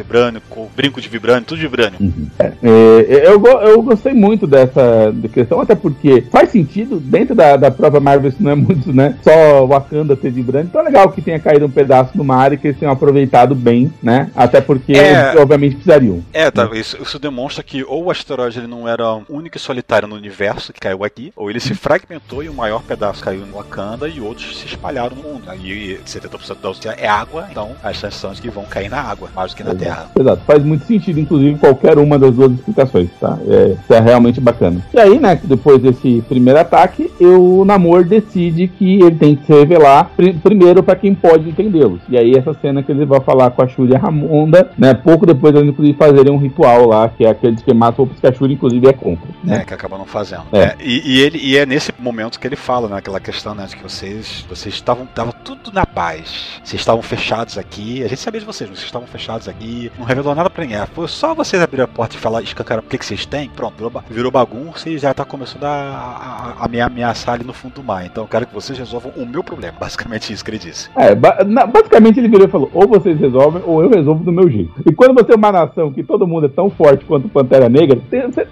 Speaker 2: com brinco de Vibranium, tudo de Vibranium.
Speaker 3: É, eu, go- eu gostei muito dessa questão, até porque faz sentido, dentro da, da própria Marvel isso não é muito, né? Só Wakanda ter vibrante. Então é legal que tenha caído um pedaço no mar e que eles tenham aproveitado bem, né? Até porque
Speaker 2: É.
Speaker 3: eles, obviamente precisariam.
Speaker 2: É, tá, isso, isso demonstra que ou o asteroide ele não era único e solitário no universo que caiu aqui, ou ele se fragmentou e o maior pedaço caiu no Wakanda e outros se espalharam no mundo. E 70% da é água, então as chances são de que vão cair na água, mais do que na Terra.
Speaker 3: Exato, faz muito sentido, inclusive, qualquer uma das duas explicações, tá? É, isso é realmente bacana. E aí, né, depois desse primeiro ataque, o Namor decide que ele tem que se revelar pri- primeiro pra quem pode entendê-los. E aí, essa cena que ele vai falar com a Shuri e a Ramonda, né, pouco depois eles, inclusive, fazerem um ritual lá, que é aquele que mata roupas que a Shuri, inclusive, é contra.
Speaker 2: né,
Speaker 3: Né?
Speaker 2: que acabam não fazendo.
Speaker 3: É.
Speaker 2: É, e, e ele, e é nesse momento que ele fala, né, aquela questão, né, de que vocês, vocês estavam, tava tudo na paz. Vocês estavam fechados aqui. A gente sabia de vocês, vocês estavam fechados aqui. Não revelou nada pra ninguém. Foi só vocês abrirem a porta e falar, escancaram o que, que vocês têm. Pronto, virou, ba- virou bagunça e já tá começando a, a, a me ameaçar ali no fundo do mar. Então eu quero que vocês resolvam o meu problema. Basicamente isso que ele disse.
Speaker 3: É, ba- na- basicamente ele virou e falou: ou vocês resolvem, ou eu resolvo do meu jeito. E quando você é uma nação que todo mundo é tão forte quanto Pantera Negra, você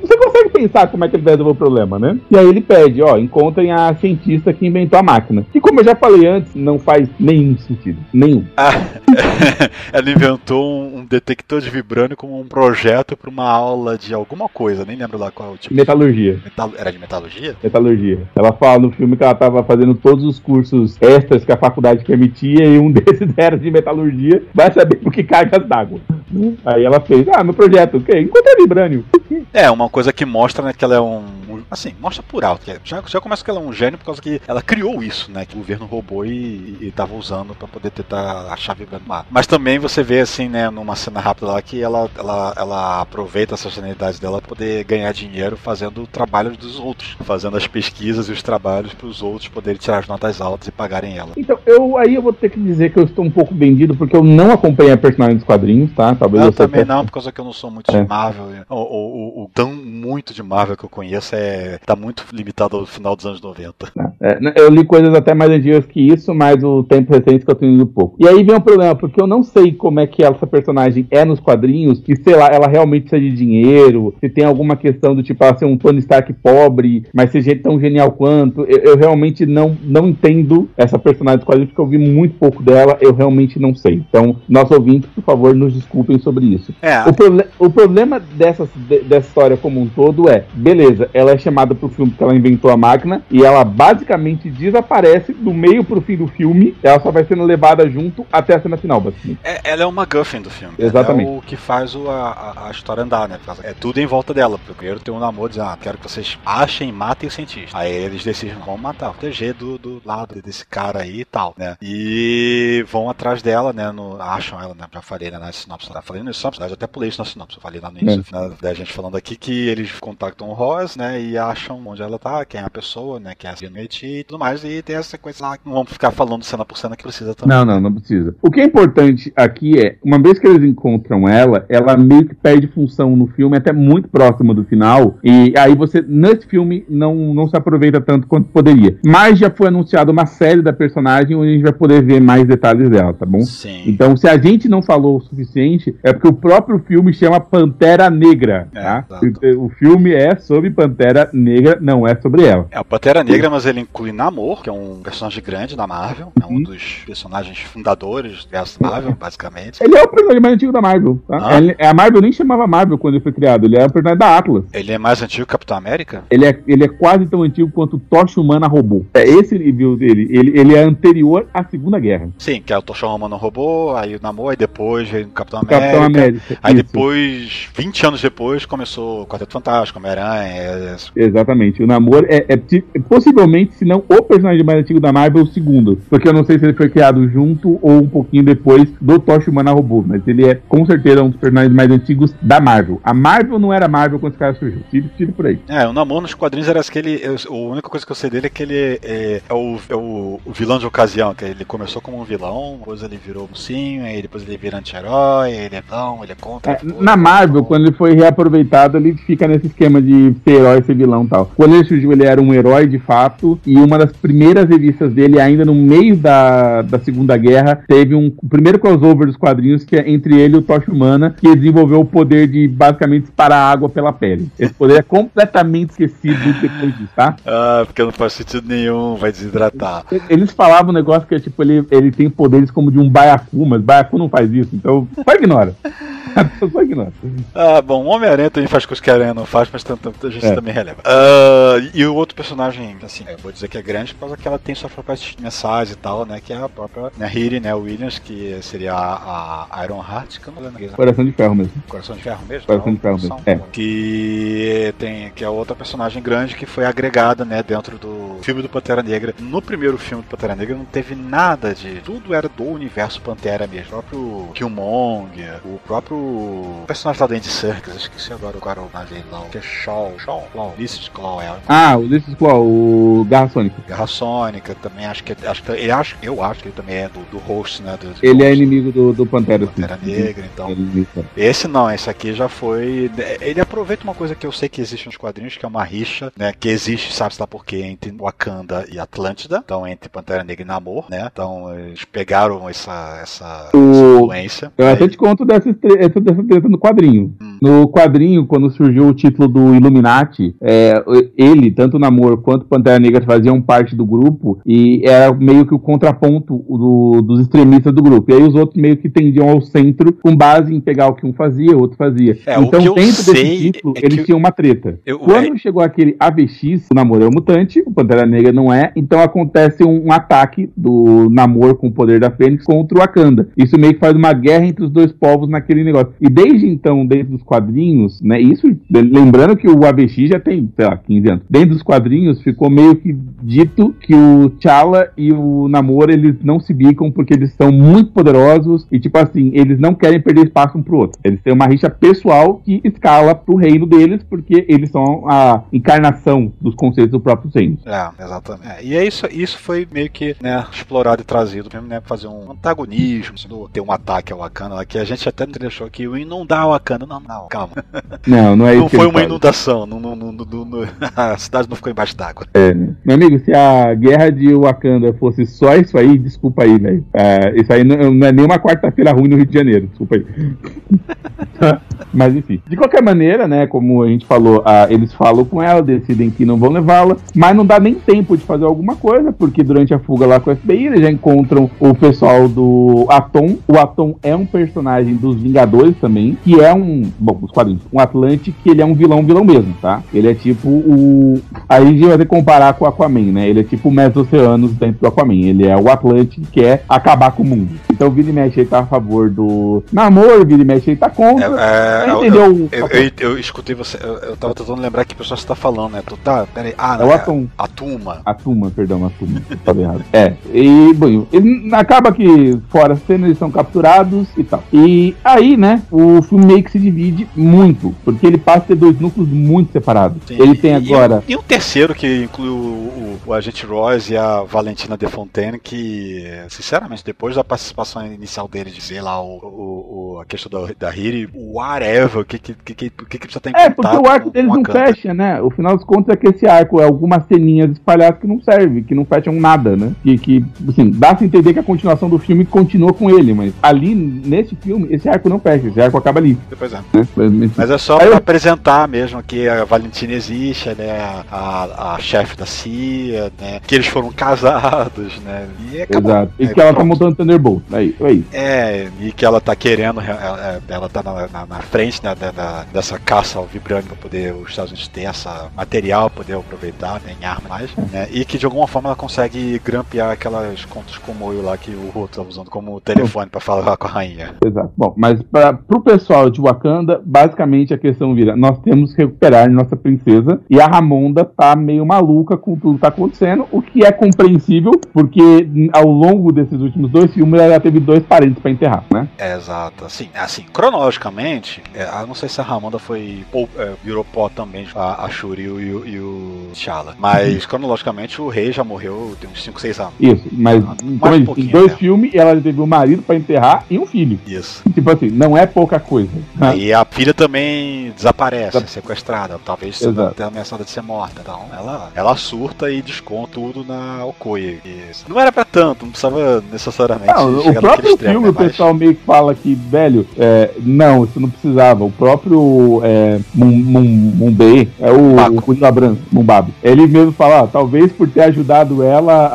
Speaker 3: você consegue pensar como é que ele vai resolver o problema, né? E aí ele pede: ó, encontrem a cientista que inventou a máquina. Que, como eu já falei antes, não faz nenhum sentido. Nenhum.
Speaker 2: Ah, ela inventou um, um detector de vibrânio como um projeto para uma aula de alguma coisa. Nem lembro lá qual é o tipo.
Speaker 3: Metalurgia.
Speaker 2: Metal- Era de metalurgia?
Speaker 3: Metalurgia. Ela fala no filme que ela tava fazendo todos os cursos extras que a faculdade permitia e um desses era de metalurgia. Vai saber por que cargas d'água. Aí ela fez, ah, meu projeto, o quê? Encontrei vibrânio.
Speaker 2: É, uma coisa que mostra né, que ela é um assim, mostra por alto. Já, já começa que ela é um gênio por causa que ela criou isso, né? Que o governo roubou e, e tava usando para poder tentar achar vibrando mar. Mas também você vê, assim, né, numa cena rápida lá que ela, ela, ela aproveita essa genialidade dela pra poder ganhar dinheiro fazendo o trabalho dos outros, fazendo as pesquisas e os trabalhos para os outros poderem tirar as notas altas e pagarem ela.
Speaker 3: Então, eu aí eu vou ter que dizer que eu estou um pouco vendido porque eu não acompanhei a personagem dos quadrinhos, tá?
Speaker 2: Talvez eu, eu também até... não, por causa que eu não sou muito é. de Marvel. O, o, o, tão muito de Marvel que eu conheço é tá muito limitado ao final dos anos 90.
Speaker 3: É, eu li coisas até mais antigas que isso, mas o tempo recente que eu tenho ido pouco. E aí vem um problema, porque eu não sei como é que essa personagem é nos quadrinhos, que sei lá, ela realmente precisa de dinheiro, se tem alguma questão do tipo ela ser um Tony Stark pobre, mas ser tão genial quanto. Eu, eu realmente não, não entendo essa personagem dos quadrinhos, porque eu vi muito pouco dela, eu realmente não sei. Então, nossos ouvintes, por favor, nos desculpem sobre isso. É. O, proble o problema dessa, dessa história como um todo é, beleza, ela é chamada pro filme porque ela inventou a máquina, e ela basicamente desaparece do meio pro fim do filme, ela só vai sendo levada junto até a cena final, basicamente.
Speaker 2: É, ela é uma Guffin do filme.
Speaker 3: Exatamente.
Speaker 2: Ela é o que faz o, a, a, história andar, né? É tudo em volta dela. Primeiro tem um namoro dizendo, ah, quero que vocês achem e matem o cientista. Aí eles decidem, vamos matar, proteger do, do lado desse cara aí e tal, né? E vão atrás dela, né? No, acham ela, né? Já falei né, na sinopse. Já falei no sinopse, eu até pulei isso na sinopse. Eu falei lá no início, é. né, da gente falando aqui que eles contactam o Ross, né? E acham onde ela tá, quem é a pessoa, né? Quem é a noite e tudo mais. E tem essa sequência lá que não vamos ficar falando cena por cena que precisa também.
Speaker 3: Não, não, não precisa. O que é importante aqui é, uma vez que eles encontram ela, ela meio que perde função no filme, até muito próxima do final. E aí você, nesse filme, não, não se aproveita tanto quanto poderia. Mas já foi anunciado uma série da personagem onde a gente vai poder ver mais detalhes dela, tá bom?
Speaker 2: Sim.
Speaker 3: Então, se a gente não falou o suficiente, é porque o próprio filme chama Pantera Negra, é, tá? O, o filme é sobre Pantera Negra, não é sobre ela.
Speaker 2: É, o Pantera Negra, mas ele inclui Namor, que é um personagem grande da Marvel, é um uhum. dos personagens fundadores do Marvel, basicamente.
Speaker 3: Ele é o personagem mais antigo da Marvel, tá? Ah. A Marvel nem chamava Marvel quando ele foi criado, ele é o personagem da Atlas.
Speaker 2: Ele é mais antigo que o Capitão América?
Speaker 3: Ele é, ele é quase tão antigo quanto Tocha Humana Robô. É esse nível dele. Ele, ele é anterior à Segunda Guerra.
Speaker 2: Sim, que é o Tocha Humana Robô, aí o Namor, e depois veio o Capitão América. Capitão América. Aí isso. depois, 20 anos depois, começou o Quarteto Fantástico, Homem-Aranha. É...
Speaker 3: Exatamente. O Namor é, é, possivelmente, se não o personagem mais antigo da Marvel, o segundo. Porque eu não sei se ele foi criado junto ou um pouquinho depois do Tocha Humana Robô, mas ele é com certeza um dos personagens mais antigos da Marvel. A Marvel não era Marvel quando esse cara surgiu. Tire, tire por aí.
Speaker 2: É, o Namor nos quadrinhos era aquele. Eu, a única coisa que eu sei dele é que ele é, é, o, é o, o, vilão de ocasião, que ele começou como um vilão, depois ele virou mocinho, aí depois ele vira anti-herói, ele é vilão, ele é contra. É,
Speaker 3: na Marvel, quando ele foi reaproveitado, ele fica nesse esquema de ser herói, ser vilão e tal. Quando ele surgiu, ele era um herói de fato, e uma das primeiras revistas dele, ainda no meio da, da Segunda Guerra, teve um o primeiro crossover dos quadrinhos que é entre ele e o Tocha Humana, que desenvolveu o poder de basicamente disparar água pela pele. Esse poder é completamente esquecido depois disso, tá?
Speaker 2: Ah, porque não faz sentido nenhum, vai desidratar.
Speaker 3: Eles falavam um negócio que é tipo, ele, ele tem poderes como de um baiacu, mas baiacu não faz isso, então só ignora. ignora.
Speaker 2: Ah, bom, Homem-Aranha também faz coisas que a Aranha não faz, mas tanto, a gente é. também releva. Uh, e o outro personagem, assim, eu vou dizer que é grande por causa que ela tem suas próprias mensagens e tal, né? Que é a própria né, Hiri, né? Williams, que seria a, a Iron Heart, que eu não lembro.
Speaker 3: Coração de Ferro mesmo.
Speaker 2: Coração de Ferro mesmo?
Speaker 3: Coração de Ferro mesmo. É.
Speaker 2: Que tem, que é outra personagem grande que foi agregada, né? Dentro do filme do Pantera Negra. No primeiro filme do Pantera Negra não teve nada de. Tudo era do universo Pantera mesmo. O próprio Killmonger, o próprio o personagem lá do Andy Serkis, esqueci agora, agora o nome dele não, que é Shaw, Shaw, Claw, Ulysses Claw, é.
Speaker 3: Ah, o Ulysses Claw, o Garra Sônica.
Speaker 2: Garra Sônica, também acho que, acho que ele acho, eu acho que ele também é do, do host, né, do, do
Speaker 3: Ele
Speaker 2: é
Speaker 3: host, é inimigo do, do Pantera.
Speaker 2: Pantera Negra, então. esse não, esse aqui já foi, ele aproveita uma coisa que eu sei que existe nos quadrinhos, que é uma rixa, né, que existe, sabe-se lá por quê, entre Wakanda e Atlântida, então entre Pantera Negra e Namor, né, então eles pegaram essa, essa,
Speaker 3: o... essa influência. Eu até te conto dessa, dessa treta no quadrinho. Hum. No quadrinho, quando surgiu o título do Illuminati, é, ele, tanto o Namor quanto Pantera Negra faziam parte do grupo e era meio que o contraponto do, dos extremistas do grupo. E aí os outros meio que tendiam ao centro com base em pegar o que um fazia, o outro fazia. É, então, dentro desse título, é eles eu... tinham uma treta. Eu... Quando é- chegou aquele AVX, o Namor é um mutante, o Pantera Negra não é, então acontece um, um ataque do Namor com o poder da Fênix contra o Wakanda. Isso meio que faz uma guerra entre os dois povos naquele negócio. Negócio. E desde então, dentro dos quadrinhos, né? Isso, lembrando que o ABX já tem, sei lá, 15 anos. Dentro dos quadrinhos ficou meio que dito que o T'Challa e o Namor, eles não se bicam porque eles são muito poderosos e, tipo assim, eles não querem perder espaço um pro outro. Eles têm uma rixa pessoal que escala pro reino deles porque eles são a encarnação dos conceitos do próprio reino.
Speaker 2: É, exatamente. É, e é isso, isso foi meio que né, explorado e trazido mesmo, né? Fazer um antagonismo, ter um ataque ao Wakanda que a gente até deixou que o inundar Wakanda. Não, não, calma.
Speaker 3: Não, não é
Speaker 2: não
Speaker 3: isso.
Speaker 2: Não foi uma inundação. Não, não, não, a cidade não ficou embaixo d'água.
Speaker 3: É? Meu amigo, se a guerra de Wakanda fosse só isso aí, desculpa aí, velho. É, isso aí não, não é nem uma quarta-feira ruim no Rio de Janeiro, desculpa aí. Mas enfim. De qualquer maneira, né, como a gente falou, ah, eles falam com ela, decidem que não vão levá-la, mas não dá nem tempo de fazer alguma coisa, porque durante a fuga lá com o FBI, eles já encontram o pessoal do Atom. O Atom é um personagem dos Vingadores também, que é um, bom, os quadrinhos, um Atlante que ele é um vilão, vilão mesmo, tá? Ele é tipo o... Aí a gente vai ter que comparar com o Aquaman, né? Ele é tipo o Mesoceanos dentro do Aquaman. Ele é o Atlante que quer acabar com o mundo. Então o Vini Mesh ele tá a favor do namoro, o Vini Mesh ele tá contra.
Speaker 2: É, é, entendeu? Eu, eu, eu, eu, escutei você, eu, tava tentando lembrar que pessoa você tá falando, né? Tu tá, peraí. Ah,
Speaker 3: é o Atum.
Speaker 2: A Tuma.
Speaker 3: A Tuma, perdão, a Tuma. Tava errado. É. E, bom, ele acaba que fora a cena eles são capturados e tal. E aí, né, o filme meio que se divide muito, porque ele passa a ter dois núcleos muito separados. Sim. Ele tem agora.
Speaker 2: E, e um terceiro que inclui o, o, o agente Royce e a Valentina De Fontaine, que, sinceramente, depois da participação inicial dele de ver lá o, o, o a questão da, da Hiri, o whatever, o que que, que, que, que, precisa ter em
Speaker 3: É, porque o arco deles não fecha, né? O final dos contos é que esse arco é algumas ceninhas espalhadas que não servem, que não fecham nada, né? Que, que assim, dá pra entender que a continuação do filme continua com ele, mas ali, nesse filme, esse arco não esse arco acaba ali.
Speaker 2: Depois é. Né? Mas, é só pra eu... apresentar mesmo que a Valentina existe, né? A, a chefe da CIA, né? Que eles foram casados, né?
Speaker 3: E acabou. Exato. E é, que ela tá pronto. tá montando Thunderbolt. Aí, aí.
Speaker 2: É, e que ela tá querendo, ela, ela tá na, na, na frente né, da, da, dessa caça ao vibrânio para poder os Estados Unidos ter essa material, poder aproveitar né, em armas mais, né? E que de alguma forma ela consegue grampear aquelas contas com moio lá que o Ruto tá usando como telefone para falar com a rainha.
Speaker 3: Exato. Bom, mas para pro pessoal de Wakanda, basicamente a questão vira: nós temos que recuperar nossa princesa e a Ramonda tá meio maluca com tudo que tá acontecendo, o que é compreensível, porque ao longo desses últimos dois filmes ela já teve dois parentes para enterrar, né?
Speaker 2: É, exato. Assim, assim, cronologicamente, é, eu não sei se a Ramonda foi ou, é, virou pó também, a, a Shuri e o, e o T'Challa. Mas uhum. cronologicamente o rei já morreu tem uns 5, 6 anos.
Speaker 3: Isso, mas ah, um em dois filmes ela teve um marido para enterrar e um filho.
Speaker 2: Isso.
Speaker 3: Tipo assim, não é pouca coisa.
Speaker 2: Né? E a filha também desaparece, sequestrada, talvez tenha ameaçada de ser morta. Então ela, ela surta e desconta tudo na Okoye. Isso. Não era pra tanto, não precisava necessariamente. Não,
Speaker 3: o próprio extremo, filme, né, o pessoal meio que fala que, velho, é, não, isso não precisava. O próprio é, Mumbai, é o Cunha Abram, Mumbab, ele mesmo fala, ah, talvez por ter ajudado ela,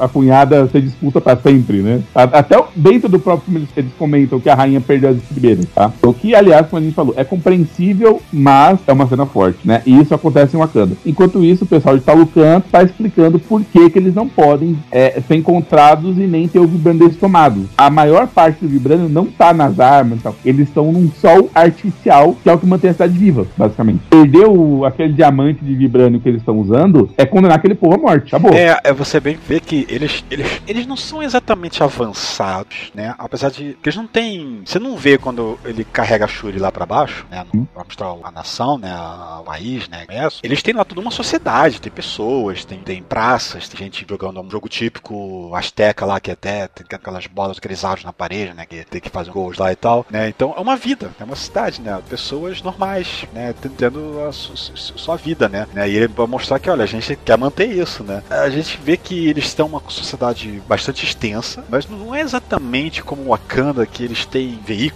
Speaker 3: a, a cunhada ser disputa pra sempre, né? Até dentro do próprio filme eles comentam que a rainha perdeu as estribeiras, tá? O que, aliás, como a gente falou, é compreensível, mas é uma cena forte, né? E isso acontece em Wakanda. Enquanto isso, o pessoal de Talucan tá explicando por que, que eles não podem é, ser encontrados e nem ter o vibrânio deles tomado. A maior parte do vibrânio não tá nas armas, então, eles estão num sol artificial, que é o que mantém a cidade viva, basicamente. Perdeu aquele diamante de vibrânio que eles estão usando, é condenar aquele povo à morte, acabou.
Speaker 2: É, é você bem ver que eles, eles, eles não são exatamente avançados, né? Apesar de que eles não têm. Você não vê quando ele carrega a Shuri lá para baixo, né? No, pra mostrar a nação, né? A país, né? Eles têm lá toda uma sociedade, tem pessoas, tem, tem praças, tem gente jogando um jogo típico asteca lá, que até tem aquelas bolas, aqueles aros na parede, né? Que tem que fazer gols lá e tal, né? Então é uma vida, é uma cidade, né? Pessoas normais, né? Tendo a sua vida, né? E ele vai mostrar que, olha, a gente quer manter isso, né? A gente vê que eles têm uma sociedade bastante extensa, mas não é exatamente como o Wakanda, que eles têm veículos,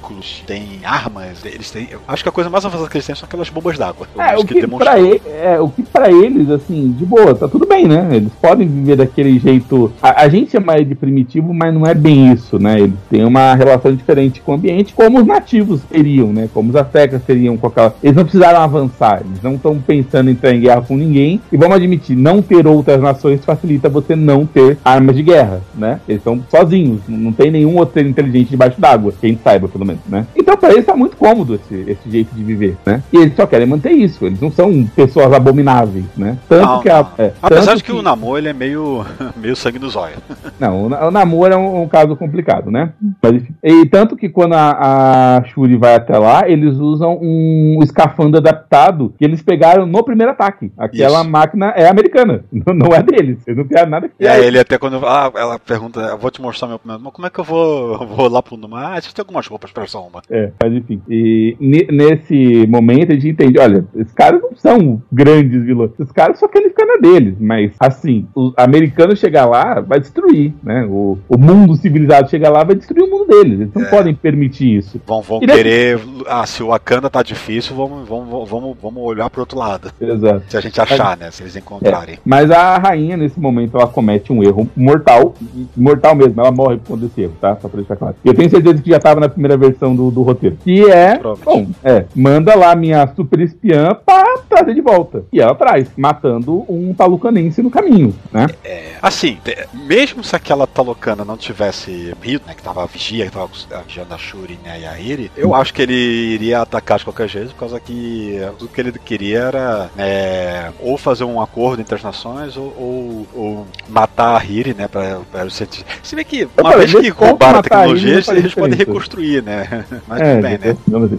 Speaker 2: têm armas, eles têm. Eu acho que a coisa mais avançada que eles têm são aquelas bombas d'água.
Speaker 3: É, o que, que pra ele, é, o que pra eles, assim, de boa, tá tudo bem, né? Eles podem viver daquele jeito. A, a gente chama ele de primitivo, mas não é bem isso, né? Eles têm uma relação diferente com o ambiente, como os nativos teriam, né? Como os aztecas teriam com aquela. Eles não precisaram avançar, eles não estão pensando em entrar em guerra com ninguém. E vamos admitir, não ter outras nações facilita você não ter armas de guerra, né? Eles estão sozinhos, não tem nenhum outro ser inteligente debaixo d'água, que a gente saiba, pelo menos. Né? Então pra eles tá muito cômodo esse, esse jeito de viver, né? E eles só querem manter isso, eles não são pessoas abomináveis, né?
Speaker 2: Tanto não, que a, é, Apesar de que, que, o namoro ele é meio, meio sangue no zóio.
Speaker 3: Não, o, o namoro é um, um, caso complicado, né? Mas, e tanto que quando a, a Shuri vai até lá, eles usam um escafandro adaptado que eles pegaram no primeiro ataque. Aquela isso. máquina é americana, não é deles. Eles não tem nada que.
Speaker 2: É, ele até quando. Ah, ela pergunta, eu vou te mostrar meu primeiro. Mas como é que eu vou, vou lá pro mar? Ah, você tem algumas roupas pra essa uma.
Speaker 3: É, mas enfim. E nesse momento a gente entende: olha, esses caras não são grandes vilões. Esses caras só querem ficar na deles. Mas, assim, o americano chegar lá vai destruir, né? O, o mundo civilizado chegar lá vai destruir o mundo deles. Eles não é. podem permitir isso.
Speaker 2: Vão, vão querer. Ah, se o Wakanda tá difícil, vamos, vamos, vamos, vamos olhar pro outro lado.
Speaker 3: Exato.
Speaker 2: Se a gente achar, né? Se eles encontrarem. É.
Speaker 3: Mas a rainha, nesse momento, ela comete um erro mortal. Mortal mesmo, ela morre por conta desse erro, tá? Só pra deixar claro. Eu tenho certeza que já tava na primeira versão do, do roteiro. Que é. Bom, é. Manda lá minha super espiã pra trazer de volta. E ela traz, matando um talucanense no caminho, né?
Speaker 2: É, assim, mesmo se aquela talucana não tivesse ido, né? Que tava a vigia, que tava vigiando a Shuri né, e a Iri, eu acho que ele iria atacar de qualquer jeito, por causa que o que ele queria era é, ou fazer um acordo entre as nações ou, ou, ou matar a Iri, né? Pra, pra. Se bem que uma vez que roubaram a tecnologia, eles, eles podem reconstruir, né? Mas é, bem, né?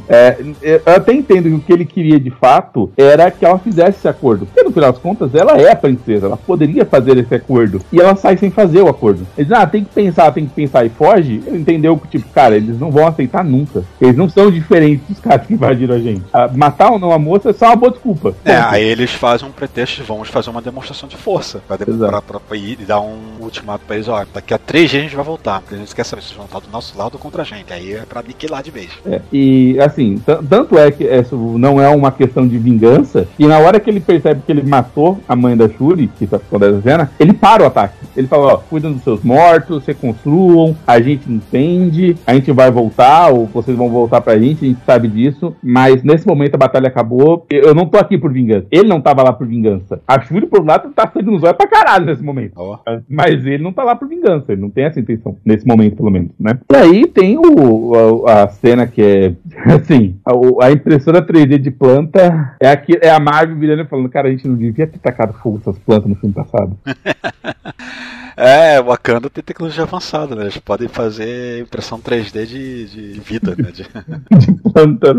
Speaker 3: É, eu até entendo que o que ele queria de fato era que ela fizesse esse acordo. Porque no final das contas, ela é a princesa, ela poderia fazer esse acordo. E ela sai sem fazer o acordo. Eles ah, tem que pensar, tem que pensar e foge. Ele entendeu que, tipo, cara, eles não vão aceitar nunca. Eles não são diferentes dos caras que invadiram a gente. Ah, matar ou não a moça é só uma boa desculpa.
Speaker 2: É, aí eles fazem um pretexto, vamos fazer uma demonstração de força. Pra, pra, pra, pra ir e dar um ultimato pra eles, ó, daqui a três dias a gente vai voltar. A gente quer saber se vocês vão estar do nosso lado ou contra a gente. Aí é pra aniquilar de vez.
Speaker 3: É, e assim, tanto é que isso não é uma questão de vingança, e na hora que ele percebe que ele matou a mãe da Shuri, que tá ficando da cena, ele para o ataque. Ele fala, ó, cuidam dos seus mortos, reconstruam, a gente entende, a gente vai voltar, ou vocês vão voltar pra gente, a gente sabe disso, mas nesse momento a batalha acabou, eu não tô aqui por vingança. Ele não tava lá por vingança. A Shuri, por lado, tá saindo nos olhos pra caralho nesse momento. Oh. Mas ele não tá lá por vingança, ele não tem essa intenção, nesse momento, pelo menos, né? E aí tem o, a, a cena que é, assim, a, a impressora 3D de planta é, aqui, é a Marvel virando e falando, cara, a gente não devia ter tacado fogo essas plantas no filme passado.
Speaker 2: É, Wakanda tem tecnologia avançada, né? Eles podem fazer impressão 3D de, de vida, né? De, de
Speaker 3: planta.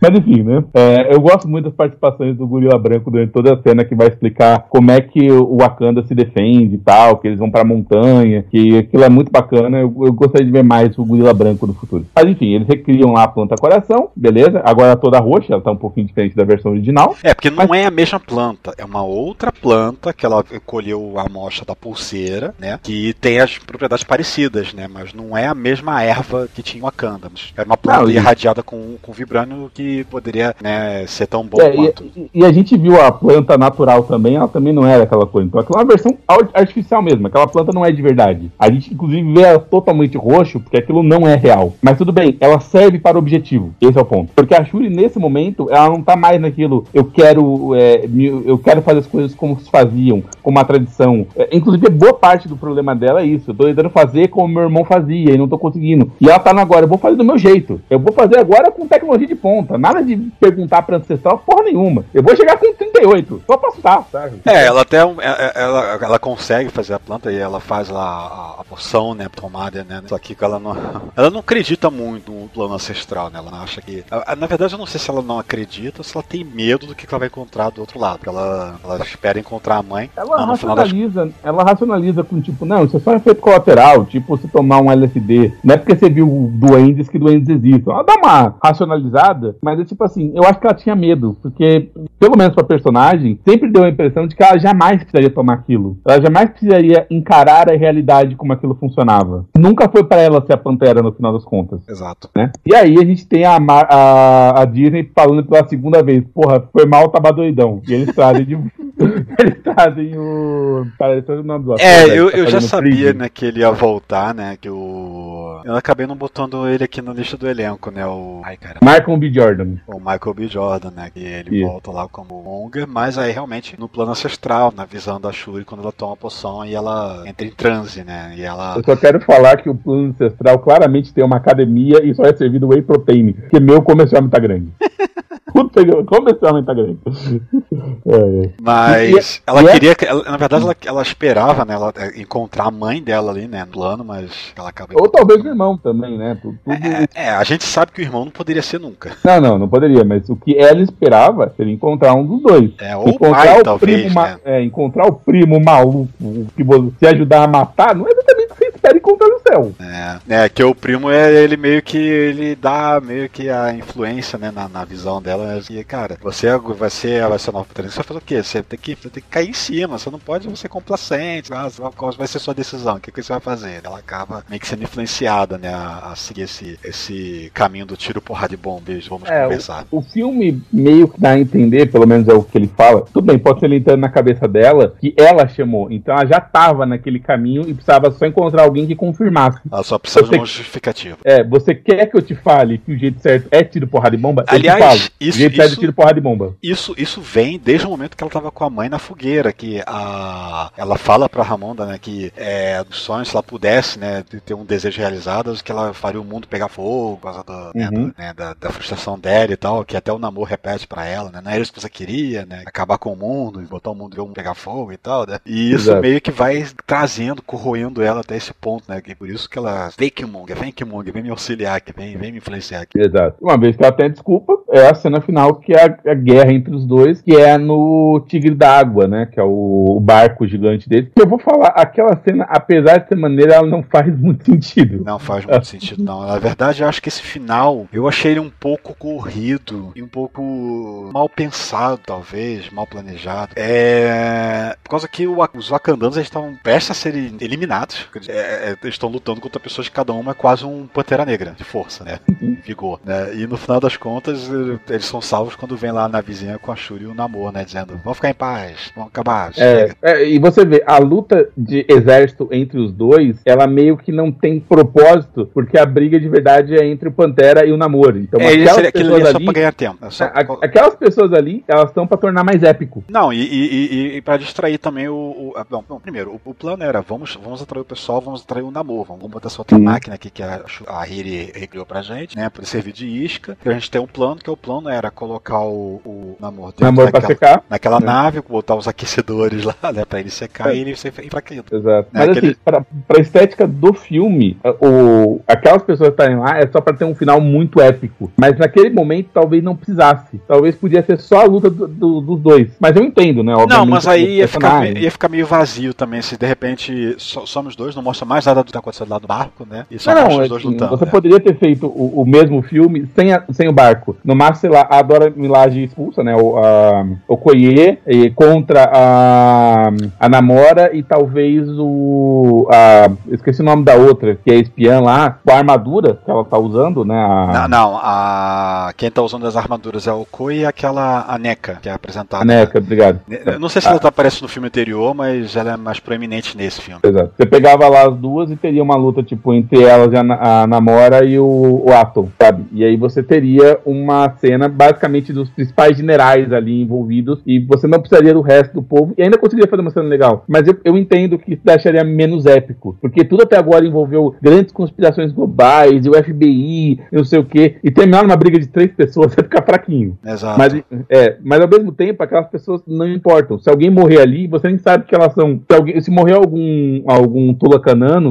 Speaker 3: Mas enfim, né? É, eu gosto muito das participações do Gorila Branco durante toda a cena que vai explicar como é que o Wakanda se defende e tal, que eles vão pra montanha, que aquilo é muito bacana. Eu, eu gostaria de ver mais o Gorila Branco no futuro. Mas enfim, eles recriam lá a planta coração, beleza? Agora toda roxa, ela tá um pouquinho diferente da versão original.
Speaker 2: É, porque não mas... é a mesma planta, é uma outra planta que ela colheu a amostra da pulseira né? Que tem as propriedades parecidas, né? Mas não é a mesma erva que tinha o Wakanda. Era uma planta não, irradiada com, com vibrânio que poderia né, ser tão bom é, quanto.
Speaker 3: E, e, a gente viu a planta natural também, ela também não era aquela coisa. Então aquela é uma versão artificial mesmo, aquela planta não é de verdade. A gente, inclusive, vê ela totalmente roxo, porque aquilo não é real. Mas tudo bem, ela serve para o objetivo. Esse é o ponto. Porque a Shuri, nesse momento, ela não tá mais naquilo, eu quero, é, eu quero fazer as coisas como se faziam, como a tradição. É, inclusive, boa parte parte do problema dela é isso. Eu tô tentando fazer como meu irmão fazia e não tô conseguindo. E ela tá no agora, eu vou fazer do meu jeito. Eu vou fazer agora com tecnologia de ponta. Nada de perguntar pra ancestral porra nenhuma. Eu vou chegar com 38, só pra assustar, sabe?
Speaker 2: É, ela até é, é, ela, ela consegue fazer a planta e ela faz lá a, a poção, né, tomada, né? Só que ela não, ela não acredita muito no plano ancestral, né? Ela acha que. Na verdade, eu não sei se ela não acredita ou se ela tem medo do que ela vai encontrar do outro lado. Ela, ela espera encontrar a mãe.
Speaker 3: Ela racionaliza, das... ela racionaliza com tipo, não, isso é só efeito colateral, tipo você tomar um LSD. Não é porque você viu duendes que duendes existem. Ela dá uma racionalizada, mas é tipo assim, eu acho que ela tinha medo, porque, pelo menos pra personagem, sempre deu a impressão de que ela jamais precisaria tomar aquilo. Ela jamais precisaria encarar a realidade como aquilo funcionava. Nunca foi para ela ser a Pantera no final das contas.
Speaker 2: Exato.
Speaker 3: Né? E aí a gente tem a, a, a Disney falando pela segunda vez, porra, foi mal, tava doidão. E eles trazem de. Eles trazem o. Parece o nome do
Speaker 2: ator, É, eu, eu já sabia, né, que ele ia voltar, né, que o. Eu acabei não botando ele aqui na lista do elenco, né? O. Ai, cara.
Speaker 3: Michael B. Jordan.
Speaker 2: O Michael B. Jordan, né? Que ele
Speaker 3: Isso.
Speaker 2: volta lá como Monger, mas aí realmente no plano ancestral, na visão da Shuri, quando ela toma a poção e ela entra em transe, né? E ela.
Speaker 3: Eu só quero falar que o plano ancestral claramente tem uma academia e só é servido whey protein, porque meu como esse homem tá grande. Como esse homem tá grande. É, é.
Speaker 2: Mas
Speaker 3: E-
Speaker 2: ela
Speaker 3: e é-
Speaker 2: queria. que- ela- na verdade, ela, ela esperava, né? Ela é, encontrar a mãe dela ali, né? No plano, mas ela acaba.
Speaker 3: Ou talvez o irmão também, né? Tu- Tudo,
Speaker 2: É, a gente sabe que o irmão não poderia ser nunca.
Speaker 3: Não, não, não poderia, mas o que ela esperava seria encontrar um dos dois.
Speaker 2: É, ou o
Speaker 3: encontrar
Speaker 2: pai,
Speaker 3: o
Speaker 2: talvez,
Speaker 3: primo, ma-
Speaker 2: né?
Speaker 3: é, encontrar o primo maluco que você ajudar a matar, não é exatamente o que você espera encontrar no céu.
Speaker 2: É, é, que o primo é ele meio que ele dá meio que a influência, né, na, na visão dela. E, cara, você vai ser, vai ser nova você vai fazer o quê? Você tem que, você tem que cair em cima, você não pode ser complacente, ah, qual vai ser sua decisão, o que, que você vai fazer? Ela acaba meio que sendo influenciada, né, a, a seguir esse, esse caminho do tiro, porrada de e vamos
Speaker 3: É,
Speaker 2: conversar.
Speaker 3: O filme meio que dá a entender, pelo menos é o que ele fala. Tudo bem, pode ser ele entrando na cabeça dela, que ela chamou. Então ela já tava naquele caminho e precisava só encontrar alguém que confirmasse.
Speaker 2: Ela só precisa de
Speaker 3: Você-
Speaker 2: uma justificativa.
Speaker 3: É, você quer que eu te fale que o jeito certo é tiro, porrada e bomba? Eu te
Speaker 2: Aliás,
Speaker 3: falo.
Speaker 2: isso-
Speaker 3: o jeito certo é
Speaker 2: isso-
Speaker 3: tiro, porrada e bomba.
Speaker 2: Isso, isso vem desde o momento que ela tava com a mãe na fogueira, que a, ela fala pra Ramonda, né, que é, dos sonhos, se ela pudesse, né, de ter um desejo realizado, que ela faria o mundo pegar fogo, por causa da, né,
Speaker 3: Uhum.
Speaker 2: né, da, da frustração dela e tal, que até o namoro repete pra ela, né, não era isso que você queria, né, acabar com o mundo, botar o mundo o mundo pegar fogo e tal, né, e isso
Speaker 3: Exato.
Speaker 2: meio que vai trazendo, corroendo ela até esse ponto, né, que por isso que ela, vem Killmonger, vem Killmonger, vem me auxiliar aqui, vem, vem me influenciar aqui.
Speaker 3: Exato. Uma vez que ela tem desculpa, é a cena final que é a, a guerra entre os dois, que é no Tigre da Água, né? Que é o, o barco gigante dele. Eu vou falar, aquela cena, apesar de ser maneira, ela não faz muito sentido.
Speaker 2: Não faz muito sentido, não. Na verdade, eu acho que esse final, eu achei ele um pouco corrido e um pouco mal pensado, talvez, mal planejado. É. Por causa que o- os Wakandanos estavam prestes a serem eliminados. É, é, eles estão lutando contra pessoas que cada uma é quase um Pantera Negra, de força, né? Vigor. Né? E no final das contas, eh, eles são salvos quando vem lá na vizinha com a Shuri e o Namor, né? Dizendo: vamos ficar em paz, vamos acabar.
Speaker 3: É,
Speaker 2: chega."
Speaker 3: é, e você vê, a luta de exército entre os dois, ela meio que não tem propósito, porque a briga de verdade é entre o Pantera e o Namor. Então,
Speaker 2: É,
Speaker 3: aquelas
Speaker 2: seria- aquilo
Speaker 3: pessoas
Speaker 2: ali é só pra ganhar tempo. É só-
Speaker 3: a- aquelas pessoas ali, elas estão pra tornar mais épico.
Speaker 2: Não, e, e, e, e para distrair também o. o a- bom, bom, primeiro, o, o plano era: vamos, vamos atrair o pessoal, vamos atrair o namoro, vamos botar essa outra
Speaker 3: Uhum.
Speaker 2: máquina aqui que a, a Hiri recriou pra gente, né? Pra servir de isca. E a gente tem um plano, que é o plano era colocar o, o namoro dentro
Speaker 3: Namor
Speaker 2: daquela,
Speaker 3: secar.
Speaker 2: naquela
Speaker 3: É.
Speaker 2: nave, botar os aquecedores lá, né? Pra ele secar
Speaker 3: É.
Speaker 2: e ele ser enfraquecido.
Speaker 3: Exato.
Speaker 2: É,
Speaker 3: Mas
Speaker 2: aquele-
Speaker 3: assim, pra, pra estética do filme, o, aquelas pessoas estarem lá é só pra ter um final muito épico. Mas naquele momento talvez não precisasse. Talvez podia ser só a luta do- do- dos dois. Mas eu entendo, né?
Speaker 2: Não,
Speaker 3: obviamente,
Speaker 2: mas aí ia ficar, ia ficar meio vazio também, se de repente somos dois, não mostra mais nada do que tá acontecendo lá do barco, né? E só
Speaker 3: Não,
Speaker 2: mostra os dois
Speaker 3: assim,
Speaker 2: lutando.
Speaker 3: você
Speaker 2: né?
Speaker 3: poderia ter feito o, o mesmo filme sem, a- sem o barco. No máximo, sei lá, a Dora Milaje expulsa, né? O, a, o Koye contra a, a Namora e talvez o. A, esqueci o nome da outra, que é espiã lá, com a armadura que ela tá usando, né? A,
Speaker 2: Não, não, a... quem tá usando as armaduras é o Koi e aquela a NECA, que é apresentada.
Speaker 3: a NECA, obrigado.
Speaker 2: Eu não sei se ela tá aparece no filme anterior, mas ela é mais proeminente nesse filme.
Speaker 3: Exato. Você pegava lá as duas e teria uma luta, tipo, entre elas a, a Namora e o, o Atom, sabe? E aí você teria uma cena, basicamente, dos principais generais ali envolvidos, e você não precisaria do resto do povo, e ainda conseguiria fazer uma cena legal. Mas eu, eu entendo que isso deixaria menos épico, porque tudo até agora envolveu grandes conspirações globais, e o FBI, não sei o quê, e terminar numa briga de três pessoas vai ficar fraquinho.
Speaker 2: Exato.
Speaker 3: Mas, é, mas ao mesmo tempo, aquelas pessoas não importam. Se alguém morrer ali, você nem sabe que elas são. Se, alguém, se morrer algum, algum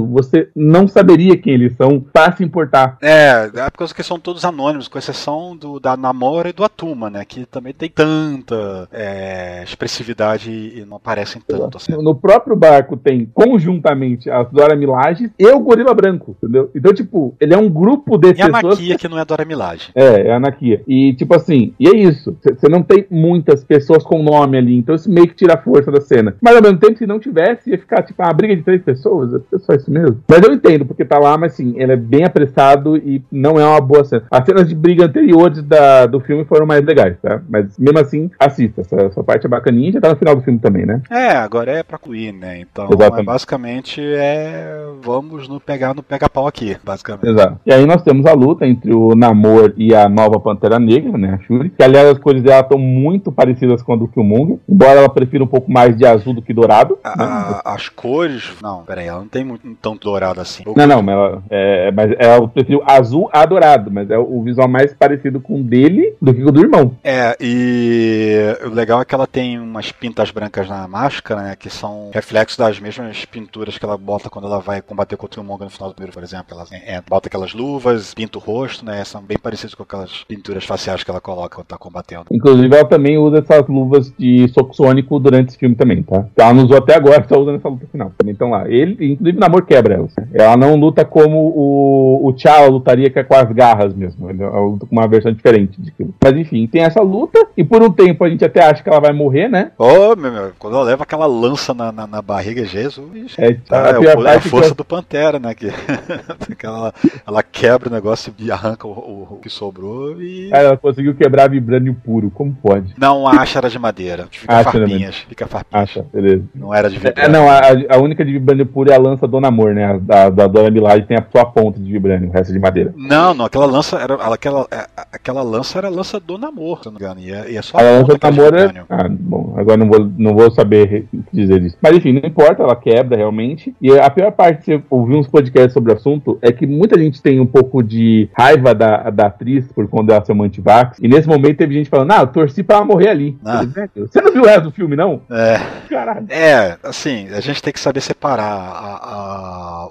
Speaker 3: você não saberia quem eles são para se importar.
Speaker 2: É, é por causa que são todos anônimos, com exceção do, da Namora e do Atuma, né? Que também tem tanta é, expressividade e não aparecem tanto assim.
Speaker 3: No próprio barco tem conjuntamente as Dora Milaje e o Gorila Branco, entendeu? Então, tipo, ele é um grupo de
Speaker 2: E a
Speaker 3: pessoas.
Speaker 2: Maquia, que não é Dora Milaje.
Speaker 3: É, é a Anakia. E, tipo assim, e é isso. Você não tem muitas pessoas com nome ali, então isso meio que tira a força da cena. Mas ao mesmo tempo, se não tivesse, ia ficar, tipo, uma briga de três pessoas. As pessoas só isso mesmo. Mas eu entendo, porque tá lá, mas sim, ele é bem apressado e não é uma boa cena. As cenas de briga anteriores da, do filme foram mais legais, tá? Mas mesmo assim, assista. Essa, essa parte é bacaninha já tá no final do filme também, né?
Speaker 2: É, agora é pra Queen, né? Então, é, basicamente é. Vamos no pegar no pega-pau aqui, basicamente.
Speaker 3: Exato. E aí nós temos a luta entre o Namor e a nova Pantera Negra, né? A Shuri. Que aliás as cores dela estão muito parecidas com a do Killmonger, embora ela prefira um pouco mais de azul do que dourado.
Speaker 2: A, né? As cores. Não, peraí, ela não tem muito tão dourado assim.
Speaker 3: Não, não, mas ela, é, mas ela preferiu azul a dourado, mas é o visual mais parecido com o dele do que com o do irmão.
Speaker 2: É, e o legal é que ela tem umas pintas brancas na máscara, né? Que são reflexos das mesmas pinturas que ela bota quando ela vai combater contra o Killmonger no final do primeiro, por exemplo. Ela é, bota aquelas luvas, pinta o rosto, né? São bem parecidas com aquelas pinturas faciais que ela coloca quando tá combatendo.
Speaker 3: Inclusive, ela também usa essas luvas de soco sônico durante esse filme também, tá? Ela não usou até agora, tá usando essa luta final. Estão lá. Ele, inclusive, Namor quebra ela. Ela não luta como o, o T'Challa lutaria, que é com as garras mesmo. Ela luta com uma versão diferente de aquilo. Mas enfim, tem essa luta, e por um tempo a gente até acha que ela vai morrer, né?
Speaker 2: Ô, oh, meu, meu, quando ela leva aquela lança na, na, na barriga, Jesus. É, tá, é, a, é a força que... do Pantera, né? Que, ela, ela quebra o negócio e arranca o, o, o que sobrou e.
Speaker 3: ela conseguiu quebrar vibrânio puro, como pode?
Speaker 2: Não, a acha era de madeira. Fica acha farpinhas. Fica farpinhas.
Speaker 3: Acha, beleza.
Speaker 2: Não era de
Speaker 3: vibrânio. É, não, a, a única de vibrânio puro é a lança Dona Amor, né? A, da Dona Milagre tem a sua ponta de vibrânio, o resto é de madeira.
Speaker 2: Não, não, aquela lança era. Aquela, é, aquela lança era a lança Dona Amor, se não me engano. E é, e é só
Speaker 3: a, a lança Dona Amor é. Ah, bom, agora não vou, não vou saber dizer isso. Mas enfim, não importa, ela quebra realmente. E a pior parte, se ouvir uns podcasts sobre o assunto, é que muita gente tem um pouco de raiva da, da atriz por quando ela ser uma antivax. E nesse momento teve gente falando, ah, eu torci pra ela morrer ali. Ah. Você não viu o resto do filme, não?
Speaker 2: É. Caralho. É, assim, a gente tem que saber separar a, a,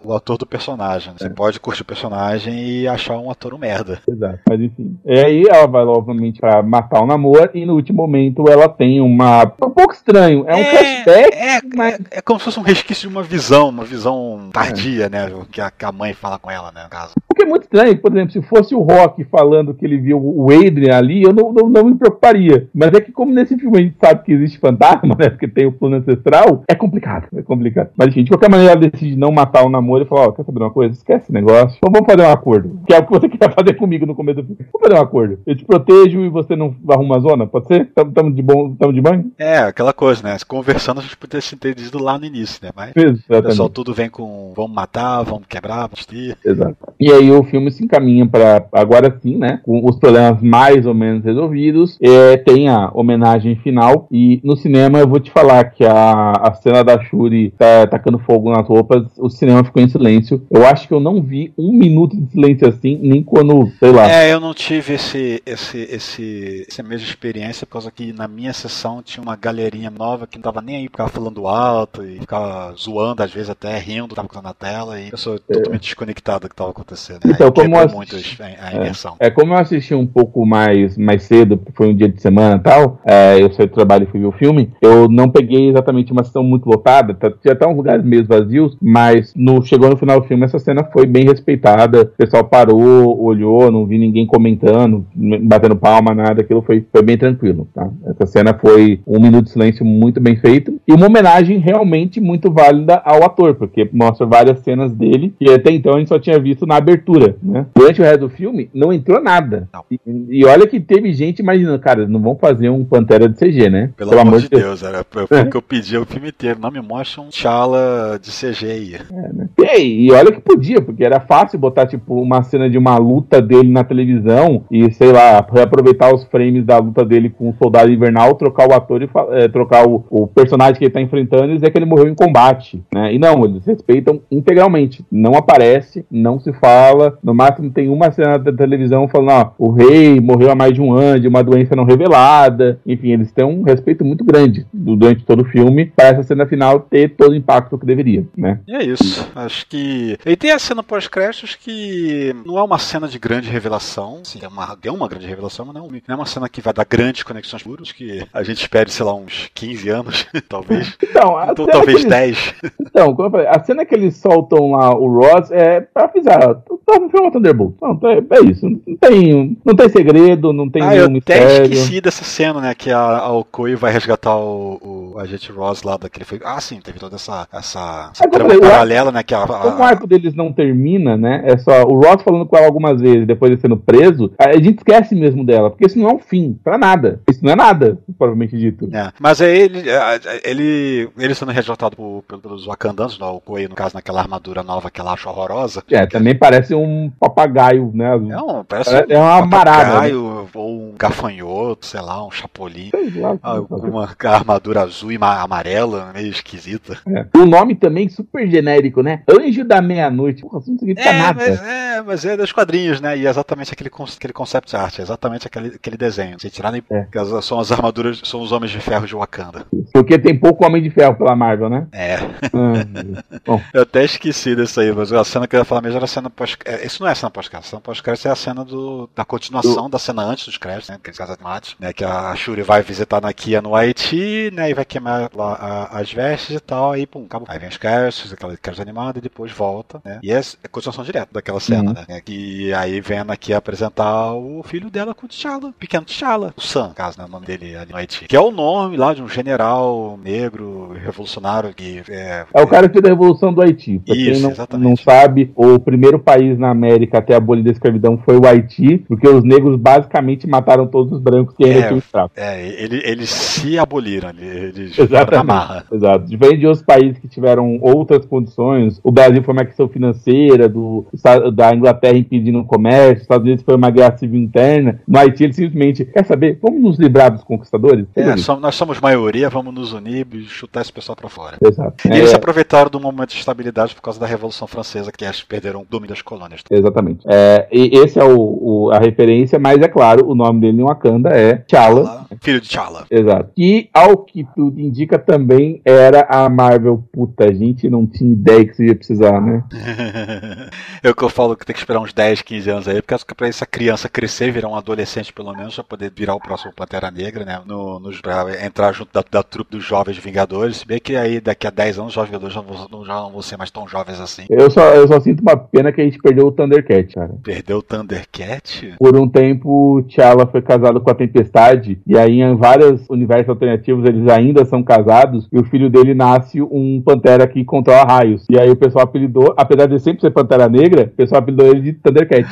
Speaker 2: o ator do personagem. Você é. pode curtir o personagem e achar um ator um merda.
Speaker 3: Exato. Mas enfim. E aí ela vai, obviamente, pra matar o namoro. E no último momento ela tem uma. Um pouco estranho. É um é, flashback.
Speaker 2: É, mas... é, é, como se fosse um resquício de uma visão, uma visão tardia, né? Que a, que a mãe fala com ela, né? No caso.
Speaker 3: Porque é muito estranho, por exemplo, se fosse o Rock falando que ele viu o Adrian ali, eu não, não, não me preocuparia. Mas é que, como nesse filme a gente sabe que existe fantasma, né? Porque tem o plano ancestral, é complicado, é complicado. Mas, enfim, de qualquer maneira, ela decide não matar o namoro e falar: Ó, oh, quer saber uma coisa? Esquece esse negócio. Então vamos fazer um acordo. Que é o que você quer fazer comigo no começo do filme. Vamos fazer um acordo. Eu te protejo e você não arruma a zona, pode ser? Tamo, de bom, tamo de banho?
Speaker 2: É, aquela coisa, né? Conversando a gente poderia se entendido lá no início, né? Mas Exatamente. o pessoal tudo vem com vamos matar, vamos quebrar, vamos ter.
Speaker 3: Exato. E aí o filme se encaminha para agora sim, né? Com os problemas mais ou menos resolvidos. É, tem a homenagem final. E no cinema eu vou te falar que a, a cena da Shuri tá tacando fogo nas roupas, o cinema ficou em silêncio. Eu acho que eu não vi um minuto de silêncio assim, nem quando, sei lá.
Speaker 2: É, eu não tive esse, esse, esse, essa mesma experiência, por causa que na minha sessão tinha uma galerinha nova que não tava nem aí, ficava falando alto e ficava zoando, às vezes até rindo, tava na tela, e eu sou é. totalmente desconectado do que tava acontecendo.
Speaker 3: Então, como assisti... a, a imersão. É, é, como eu assisti um pouco mais, mais cedo, porque foi um dia de semana e tal, é, eu saí do trabalho e fui ver o filme, eu não peguei exatamente uma sessão muito lotada, tá, tinha até uns lugares meio vazios, mas no, chegou no final do filme, essa cena foi bem respeitada, o pessoal parou, olhou, não vi ninguém comentando, batendo palma, nada, aquilo foi, foi bem tranquilo, tá? Essa cena foi um minuto de silêncio muito bem feito, e uma homenagem realmente muito válida ao ator, porque mostra várias cenas dele, que até então a gente só tinha visto na abertura, né? Durante o resto do filme, não entrou nada. E, e, olha que teve gente imaginando, cara, não vão fazer um Pantera de CG, né?
Speaker 2: Pelo, Pelo amor de Deus, Deus. era o que eu pedi o filme inteiro. Não me mostra um T'Challa de CG aí.
Speaker 3: É, né? e, e, olha que podia, porque era fácil botar, tipo, uma cena de uma luta dele na televisão e, sei lá, reaproveitar os frames da luta dele com o Soldado Invernal, trocar o ator e é, trocar o, o, personagem que ele tá enfrentando e dizer que ele morreu em combate, né? E não, eles respeitam integralmente. Não aparece, não se fala, no máximo tem uma cena da televisão falando, ó, o rei morreu há mais de um ano de uma doença não revelada. Enfim, eles têm um respeito muito grande durante todo o filme para essa cena final ter todo o impacto que deveria, né?
Speaker 2: E é isso. Acho que. E tem a cena pós-créditos que não é uma cena de grande revelação. Sim, é uma, é uma grande revelação, mas não, não é uma cena que vai dar grandes conexões puras, que a gente espere, sei lá, uns 15 anos, talvez. Então, então talvez eles... 10.
Speaker 3: Então, como eu falei, a cena que eles soltam lá o Ross é pra avisar, não foi uma Thunderbolt. Não, é, é isso. Não tem, não tem segredo, não tem
Speaker 2: ah, nenhum eu mistério. até esqueci dessa cena, né? Que a, a Okoi vai resgatar o, o agente Ross lá daquele. Ah, sim, teve toda essa, essa, essa
Speaker 3: é, trama
Speaker 2: paralela, né? Que a, a,
Speaker 3: Como o arco deles não termina, né? É só o Ross falando com ela algumas vezes, depois de sendo preso, a gente esquece mesmo dela, porque isso não é um fim, pra nada. Isso não é nada, provavelmente dito.
Speaker 2: É, mas é ele, é, ele, ele sendo resgatado por, pelos Wakandanos, o Koei, no caso, naquela armadura nova que ela acha horrorosa.
Speaker 3: É, também parece um papagaio, né?
Speaker 2: É, um, parece
Speaker 3: é,
Speaker 2: um
Speaker 3: uma marada. Né?
Speaker 2: Ou um gafanhoto, sei lá, um chapolim. Lá, Alguma armadura azul e amarela, meio esquisita.
Speaker 3: É. O nome também super genérico, né? Anjo da Meia-Noite. Porra, não significa
Speaker 2: é,
Speaker 3: nada.
Speaker 2: Mas, é, mas é dos quadrinhos, né? E é exatamente aquele, aquele concept art, é exatamente aquele, aquele desenho. Se tirar é. são as armaduras, são os homens de ferro de Wakanda.
Speaker 3: Porque tem pouco homem de ferro pela Marvel, né?
Speaker 2: É. Ah, eu até esqueci disso aí, mas a cena que eu ia falar mesmo era a cena pós é, Isso não é a cena pós-crédito. A cena pós-crédito é a cena do, da continuação da cena antes dos créditos, né? Aqueles casas mates, né? Que a Shuri vai visitar na Kia no Haiti, né? E vai queimar lá a, as vestes e tal, aí pum, acabou. Aí vem os créditos, aquelas créditos animados, e depois volta, né? E é, é continuação direta daquela cena, uhum. né? Que aí vem aqui apresentar o filho dela com o T'Challa, pequeno T'Challa, o Sam, no caso, né? O nome dele ali no Haiti. Que é o nome lá de um general negro revolucionário que
Speaker 3: é, é o cara que fez a revolução do Haiti. Pra Isso, quem não, exatamente. não sabe, o primeiro país na América até abolir a escravidão foi o Haiti, porque os negros basicamente mataram todos os brancos que ainda
Speaker 2: é,
Speaker 3: tinham escravo.
Speaker 2: É, ele, eles se aboliram, eles
Speaker 3: Exatamente. Exato. Diferente de outros países que tiveram outras condições, o Brasil foi uma questão financeira, do, da Inglaterra impedindo o comércio, os Estados Unidos foi uma guerra civil interna, no Haiti eles simplesmente, quer saber, vamos nos livrar dos conquistadores?
Speaker 2: É, somos, nós somos maioria, vamos nos unir e chutar esse pessoal pra fora.
Speaker 3: Exato.
Speaker 2: E é, eles se aproveitaram do momento de estabilidade por causa da Revolução Francesa, que eles perderam o domínio das colônias.
Speaker 3: Exatamente. É, e esse é o, o, a referência, mas é claro, o nome dele em Wakanda é T'Challa.
Speaker 2: Filho de T'Challa.
Speaker 3: Exato. E, ao que tudo indica, também era a Marvel. Puta, a gente não tinha ideia que isso ia precisar, né?
Speaker 2: é o que eu falo que tem que esperar uns 10, 15 anos aí, porque pra essa criança crescer, virar um adolescente pelo menos, já poder virar o próximo Pantera Negra, né? No, nos, entrar junto da, da trupe dos Jovens Vingadores. Se bem que aí daqui a 10 anos os Jovens Vingadores já não, já não vão ser mais tão jovens assim.
Speaker 3: Eu só, eu só sinto uma pena que a gente perdeu o Thundercat, cara.
Speaker 2: Perdeu o Thundercat?
Speaker 3: Por um tempo, T'Challa foi casado com a Tempestade, e aí em vários universos alternativos eles ainda são casados, e o filho dele nasce um Pantera que controla raios. E aí o pessoal apelidou, apesar de sempre ser Pantera Negra, o pessoal apelidou ele de Thundercat.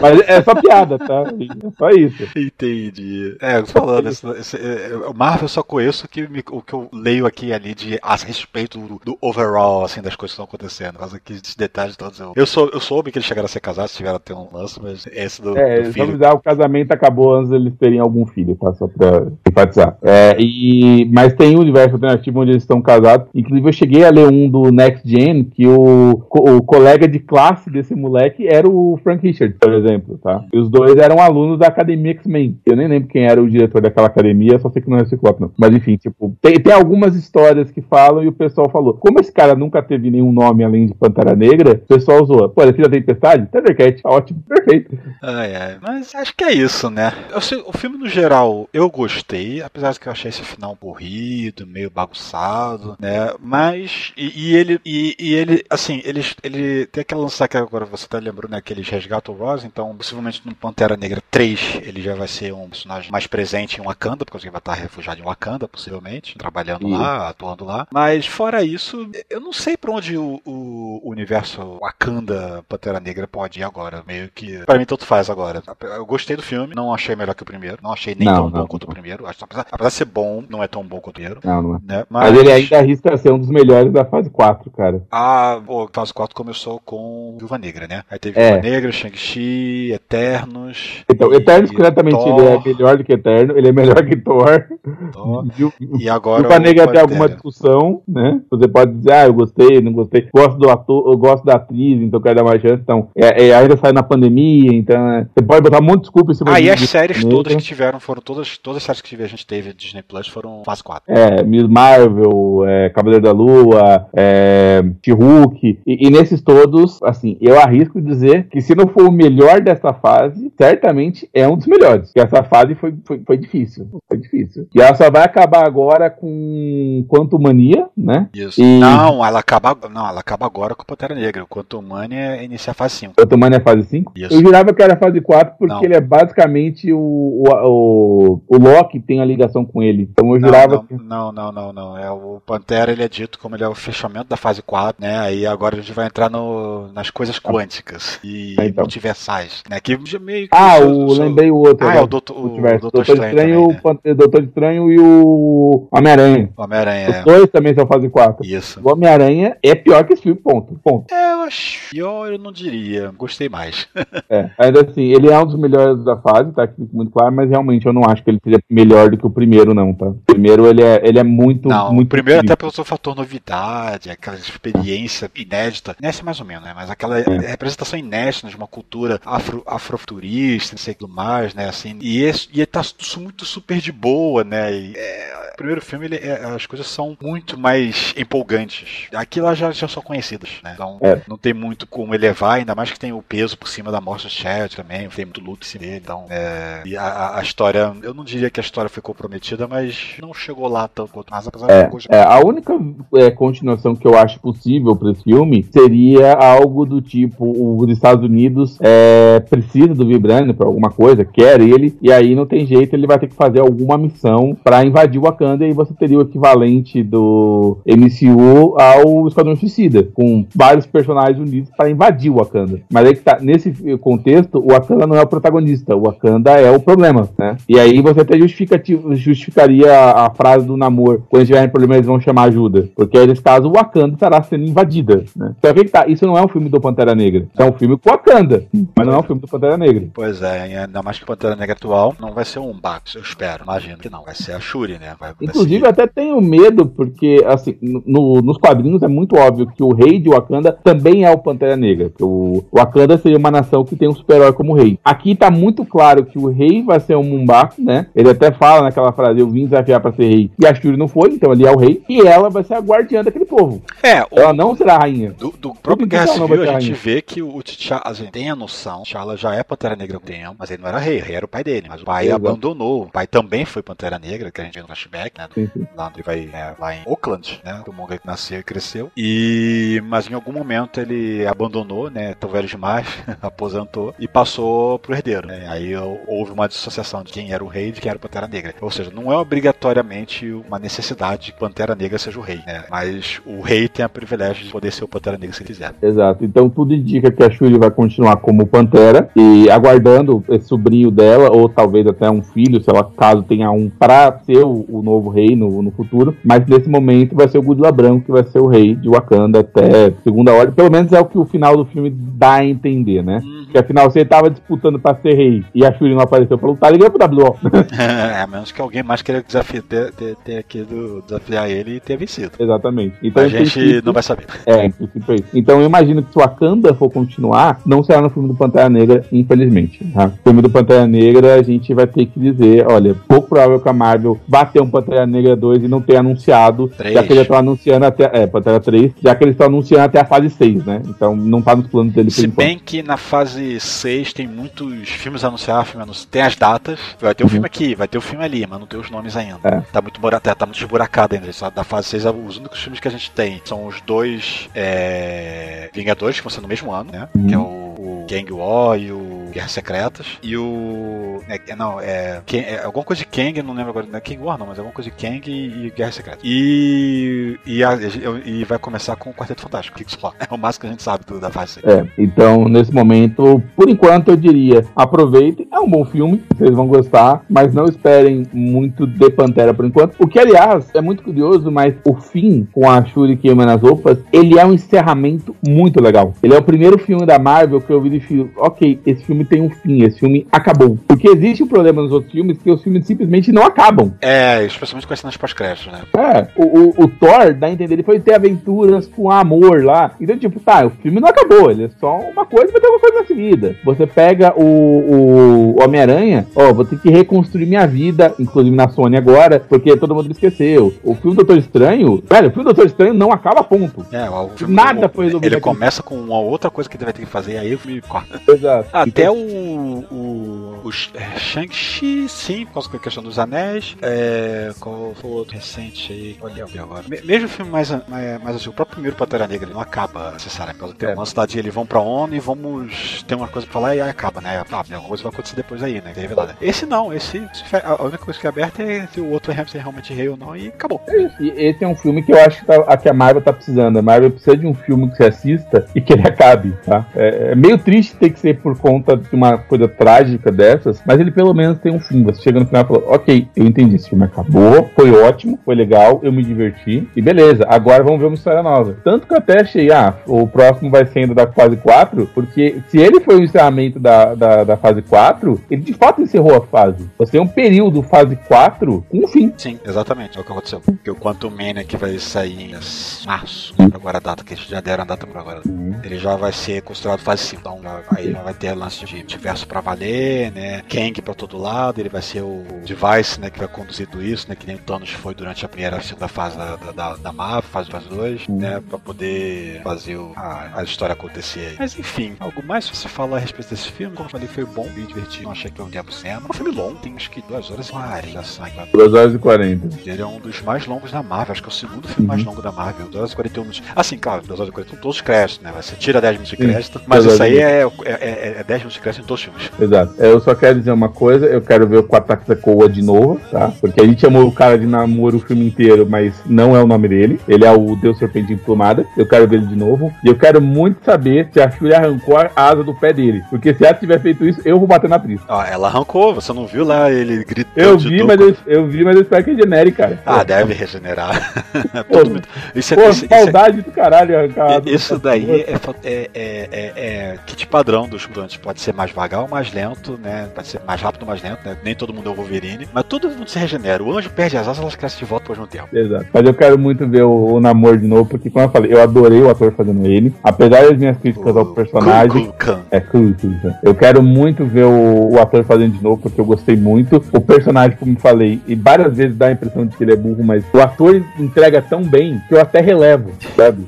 Speaker 3: Mas é só piada, tá? É só isso.
Speaker 2: Entendi. É, falando, esse, esse, é, o Marvel eu só conheço que me, o que eu leio aqui ali de a respeito do, do, overall, assim, das coisas que estão acontecendo. Mas aqui, esses detalhes todos. Eu, eu, sou, eu soube que eles chegaram a ser casados, tiveram a ter um lance, mas esse do.
Speaker 3: É,
Speaker 2: do
Speaker 3: filho... o casamento acabou antes deles terem algum filho, tá? Só pra enfatizar. É, e, mas tem um universo alternativo onde eles estão casados. Inclusive, eu cheguei a ler um do Next Gen que o, o colega de classe desse moleque era o Frank Richard, por exemplo, tá? E os dois eram alunos da Academia X-Men. Eu nem lembro quem era o diretor daquela academia, só sei que não é Ciclope, não. Mas enfim, tipo, tem, tem algumas histórias que falam e o pessoal falou: como esse cara nunca teve nenhum nome além de Pantera Negra, o pessoal usou. Pô, ele filho da Tempestade? Thundercat, ótimo, perfeito.
Speaker 2: Ai, ai. Mas acho que é isso, né? Eu sei, o filme no geral eu gostei, apesar de que eu achei esse final aburrido, meio bagunçado, né? Mas. E, e ele. E, e, ele, assim, ele, ele tem aquela lançar que agora você tá lembrando, né? Que eles resgatam o Ross, então possivelmente no Pantera Negra 3 ele já vai ser um personagem mais presente em Wakanda, porque ele vai estar refugiado em Wakanda, possivelmente, trabalhando lá, atuando lá. Mas fora isso, eu não sei para onde o, o, universo Wakanda Pantera Negra pode ir agora. Meio que. Pra mim, tanto faz agora. Eu gostei do filme, não achei melhor que o primeiro, não achei nem não, tão não, bom quanto o primeiro. Apesar, apesar de ser bom, não é tão bom quanto o primeiro.
Speaker 3: Não, não é. Né? Mas... Mas... ele ainda arrisca ser um dos melhores da fase 4, cara.
Speaker 2: Ah, a fase 4 começou com Viúva Negra, né? Aí teve é. Viúva Negra, Shang-Chi, Eternos.
Speaker 3: Então, Eternos, corretamente, Thor. ele é melhor do que Eterno, ele é melhor que Thor.
Speaker 2: Thor. E, agora.
Speaker 3: Viúva Negra tem alguma discussão, né? Você pode dizer, ah, eu gostei, não gostei. Gosto do ator, eu gosto da atriz, então quero dar mais chance. Então, é, é, ainda sai na pandemia, então é, você pode botar um monte de desculpa em cima
Speaker 2: Ah, e as séries todas que tiveram foram todas, todas as séries que a gente teve Disney Plus foram fase 4.
Speaker 3: É, Miss Marvel, é, Cavaleiro da Lua, é, She-Hulk, e, e, nesses todos, assim, eu arrisco dizer que se não for o melhor dessa fase, certamente é um dos melhores. Porque essa fase foi, foi, foi difícil. Foi difícil. E ela só vai acabar agora com Quanto Mania, né?
Speaker 2: Isso. E... Não, ela acaba, não, ela acaba agora com Pantera Negra. Quanto Mania inicia a fase 5.
Speaker 3: Quanto Mania é fase 5? Isso. Eu jurava que era fase 4 porque não. ele é basicamente o o, o, o Loki tem a ligação com ele. Então eu jurava
Speaker 2: não,
Speaker 3: que.
Speaker 2: não, não, não, não. É, o Pantera ele é dito como ele é o fechamento da fase 4, né? Aí agora a gente vai entrar no, nas coisas quânticas e
Speaker 3: Ah, então.
Speaker 2: multiversais, né? Que meio que
Speaker 3: Ah, o,
Speaker 2: sou-
Speaker 3: lembrei o outro.
Speaker 2: Ah, é o Doutor, o. Doutor
Speaker 3: Doutor
Speaker 2: Estranho,
Speaker 3: Estranho,
Speaker 2: também, né?
Speaker 3: o Doutor Estranho e o Homem-Aranha.
Speaker 2: Homem-Aranha,
Speaker 3: Os
Speaker 2: é.
Speaker 3: dois também são fase 4.
Speaker 2: Isso.
Speaker 3: O Homem-Aranha é pior que esse filme, ponto. Ponto.
Speaker 2: É, eu acho pior, eu não diria. Gostei mais.
Speaker 3: É. Ainda assim, ele é um dos melhores da fase, tá? Fica muito claro, mas realmente eu não acho que ele seja melhor do que o primeiro, não, tá? O primeiro ele é, ele é muito.
Speaker 2: Não,
Speaker 3: muito
Speaker 2: o primeiro até
Speaker 3: incrível.
Speaker 2: pelo seu fator novidade, aquela experiência inédita. Inédita mais ou menos, né? Mas aquela
Speaker 3: É.
Speaker 2: representação inédita de uma cultura afro, afrofuturista, não sei o que mais, né? Assim, e, esse, e tá su- muito super de boa, né? E, é, o primeiro filme, ele, é, as coisas são muito mais empolgantes. Aqui lá já, já são conhecidas, né? Então
Speaker 3: É.
Speaker 2: não tem muito como elevar, ainda mais que tem o peso por cima da morte do Chad também, tem muito luto em cima dele. Então, é, e a- a, a história, eu não diria que a história foi comprometida, mas não chegou lá tanto quanto mais, apesar
Speaker 3: É,
Speaker 2: de gostar.
Speaker 3: é, a única é, continuação que eu acho possível para esse filme seria algo do tipo: os Estados Unidos é, precisa do Vibranium para alguma coisa, quer ele, e aí não tem jeito, ele vai ter que fazer alguma missão para invadir Wakanda, e aí você teria o equivalente do MCU ao Esquadrão Suicida, com vários personagens unidos para invadir Wakanda. Mas aí que tá, nesse contexto, o Wakanda não é o protagonista, o Wakanda é o problema, né? E aí você até justifica, justificaria a, a frase do Namor, quando tiverem problema eles vão chamar ajuda, porque nesse caso o Wakanda estará sendo invadida, né? Só que tá, isso não é um filme do Pantera Negra, é um filme com Wakanda, mas não é um filme do Pantera Negra.
Speaker 2: Pois é, ainda mais que o Pantera Negra atual não vai ser um Bax, eu espero. Imagino que não, vai ser a Shuri, né? Vai, vai
Speaker 3: Inclusive, eu até tenho medo, porque, assim, no- nos quadrinhos é muito óbvio que o rei de Wakanda também é o Pantera Negra. Que o Wakanda seria uma nação que tem um super-herói como rei. Aqui tá muito claro que o rei vai ser um Mumbaku, né? Ele até fala naquela frase: Eu vim desafiar pra ser rei. E a Shuri não foi, então ele é o rei. E ela vai ser a guardiã daquele povo.
Speaker 2: É, o,
Speaker 3: Ela não será a rainha.
Speaker 2: do, do próprio Guerra Civil a gente
Speaker 3: rainha.
Speaker 2: vê que o T'Challa, a gente tem a noção, T'Challa já é Pantera Negra há um tempo, mas ele não era rei, rei era o pai dele, mas o pai
Speaker 3: Exato.
Speaker 2: abandonou, o pai também foi Pantera Negra, que a gente vê no flashback, né,
Speaker 3: Sim, sim.
Speaker 2: lá ele vai, é, lá em Oakland, né, que o Monga nasceu e cresceu, e, mas em algum momento ele abandonou, né, tão velho demais, aposentou, e passou pro herdeiro, né, aí houve uma dissociação de quem era o rei e de quem era o Pantera Negra, ou seja, não é obrigatoriamente uma necessidade que Pantera Negra seja o rei, né, mas o rei tem a privilégio de poder ser o Pantera Negra se quiser.
Speaker 3: Exato. Então tudo indica que a Shuri vai continuar como Pantera e aguardando esse sobrinho dela, ou talvez até um filho, se ela caso tenha um, para ser o, o novo rei no, no futuro. Mas nesse momento vai ser o Gudla Branco que vai ser o rei de Wakanda até segunda ordem. Pelo menos é o que o final do filme dá a entender, né? Que afinal, se ele tava disputando pra ser rei e a Shuri não apareceu pra lutar, ele ganhou pro WO.
Speaker 2: é, a menos que alguém mais queira desafiar, ter, ter, ter querido desafiar ele e ter vencido.
Speaker 3: Exatamente. Então,
Speaker 2: a gente
Speaker 3: princípio-
Speaker 2: não vai saber.
Speaker 3: É, em princípio é isso. Então eu imagino que se o Wakanda for continuar, não será no filme do Pantera Negra, infelizmente. Tá? No filme do Pantera Negra, a gente vai ter que dizer, olha, pouco provável que a Marvel ter um Pantera Negra 2 e não ter anunciado,
Speaker 2: Três.
Speaker 3: já que eles estão anunciando até. É, Pantera 3, já que eles estão anunciando até a fase 6, né? Então não tá nos planos dele
Speaker 2: Se
Speaker 3: enquanto.
Speaker 2: bem que na fase 6 tem muitos filmes a anunciar, filme anunci- tem as datas, vai ter o
Speaker 3: Uhum.
Speaker 2: filme aqui, vai ter o filme ali, mas não tem os nomes ainda.
Speaker 3: É.
Speaker 2: Tá muito bura- tá, tá muito esburacado ainda. Só da fase 6, os únicos filmes que a gente tem são os dois é, Vingadores, que vão ser no mesmo ano, né?
Speaker 3: Uhum.
Speaker 2: Que é o, o Gang War e o Guerras Secretas. E o. é, é, não, é, é alguma coisa de Kang, não lembro agora, não é King War não, mas é alguma coisa de Kang e, e Guerras Secretas. E. E, a- e vai começar com o Quarteto Fantástico, que só. É o máximo que a gente sabe do- da fase 6.
Speaker 3: É, então nesse momento, por enquanto eu diria, aproveitem, é um bom filme, vocês vão gostar, mas não esperem muito de Pantera por enquanto. O que, aliás, é muito curioso, mas o fim com a Shuri queimando as roupas, ele é um encerramento muito legal. Ele é o primeiro filme da Marvel que eu vi de filme, ok, esse filme tem um fim, esse filme acabou. Porque existe um problema nos outros filmes que os filmes simplesmente não acabam.
Speaker 2: É, especialmente com as cenas pós-créditos, né?
Speaker 3: É, o, o, o Thor, dá a entender, ele foi ter aventuras com amor lá. Então, tipo, tá, o filme não acabou, ele é só uma coisa, vai ter uma coisa na seguida. Você pega o, o Homem-Aranha, ó, vou ter que reconstruir minha vida, inclusive na Sony agora, porque todo mundo me esqueceu. O filme Doutor Estranho, velho, o filme Doutor Estranho não acaba, ponto.
Speaker 2: É, o
Speaker 3: Nada foi resolvido
Speaker 2: Ele
Speaker 3: aqui.
Speaker 2: começa com uma outra coisa que ele vai ter que fazer, aí o filme corta.
Speaker 3: Exato.
Speaker 2: Até
Speaker 3: Então,
Speaker 2: o, o Os é, Shang-Chi, sim, por causa da questão dos anéis. É, qual foi o outro recente aí? Olha agora. Me- mesmo o filme mais, mais, mais assim, o próprio primeiro Pantera Negra ele não acaba necessariamente. Tem
Speaker 3: É.
Speaker 2: uma cidade, eles vão pra ONU e vamos ter uma coisa pra lá e aí acaba, né? Ah, alguma coisa vai acontecer depois aí, né? Esse não, esse, esse a única coisa que é aberta é se o outro é realmente rei ou não e acabou.
Speaker 3: E esse é um filme que eu acho que, tá- a, que a Marvel tá precisando. A Marvel precisa de um filme que você assista e que ele acabe, tá? É, é meio triste ter que ser por conta de uma coisa trágica dessas, mas ele pelo menos tem um fim. Você chega no final e fala, ok, eu entendi, esse filme acabou, foi ótimo, foi legal, eu me diverti, e beleza, agora vamos ver uma história nova. Tanto que eu até achei, ah, o próximo vai ser ainda da fase 4, porque se ele foi o encerramento da, da, da fase 4, ele de fato encerrou a fase. Você tem um período fase 4 com um fim.
Speaker 2: Sim, exatamente. É o que aconteceu. Porque o Quantum Mania que vai sair em março, agora a data, que eles já deram a data por agora. Ele já vai ser considerado fase 5. Então já- aí vai ter lance de diverso pra valer, né? Kang pra todo lado, ele vai ser o device, né? Que vai conduzir tudo isso, né? Que nem o Thanos foi durante a primeira e segunda fase da, da, da, Marvel, fase 2, né? Pra poder fazer o- a, a história acontecer aí. Mas enfim, algo mais pra você falar a respeito desse filme? Como eu falei, foi bom, bem divertido. Não achei que foi um diabo cinema. É um filme longo, tem acho que 2 horas e 40 sangue.
Speaker 3: 2 horas e 40.
Speaker 2: Ele é um dos mais longos da Marvel, acho que é o segundo filme mais longo da Marvel, 2 horas e 41 minutos. Assim, claro, 2 horas e 41 todos os créditos, né? Você tira 10 minutos de crédito, mas isso aí é, é, é, é 10 minutos de crédito em todos os filmes.
Speaker 3: Exato. É, Eu só quero dizer uma coisa, eu quero ver o Quatax da Coa de novo, tá? Porque a gente chamou o cara de namoro o filme inteiro, mas não é o nome dele. Ele é o Deus Serpente Emplumada. Eu quero ver ele de novo. E eu quero muito saber se a Shuri arrancou a asa do pé dele. Porque se ela tiver feito isso, eu vou bater na atriz.
Speaker 2: Ó, ela arrancou, você não viu lá ele gritando
Speaker 3: Eu vi, mas eu, eu vi, mas eu espero que é genérico, cara.
Speaker 2: Ah,
Speaker 3: Pô,
Speaker 2: deve regenerar.
Speaker 3: Pô,
Speaker 2: Todo mundo- Isso é,
Speaker 3: Pô,
Speaker 2: isso- isso é-
Speaker 3: saudade do caralho arrancar a asa do
Speaker 2: Isso daí é, é, é, é, padrão dos mutantes. Pode ser mais vagar ou mais lento, né? Pode ser mais rápido ou mais lento, né? Nem todo mundo é o Wolverine. Mas todo mundo se regenera. O anjo perde as asas, elas crescem de volta depois de um tempo.
Speaker 3: Exato. Mas eu quero muito ver o, o namoro de novo, porque, como eu falei, eu adorei o ator fazendo ele. Apesar das minhas críticas ao personagem.
Speaker 2: Kukulkan.
Speaker 3: É cool. Eu quero muito ver o, o ator fazendo de novo, porque eu gostei muito. O personagem, como eu falei, e várias vezes dá a impressão de que ele é burro, mas o ator entrega tão bem que eu até relevo, sabe?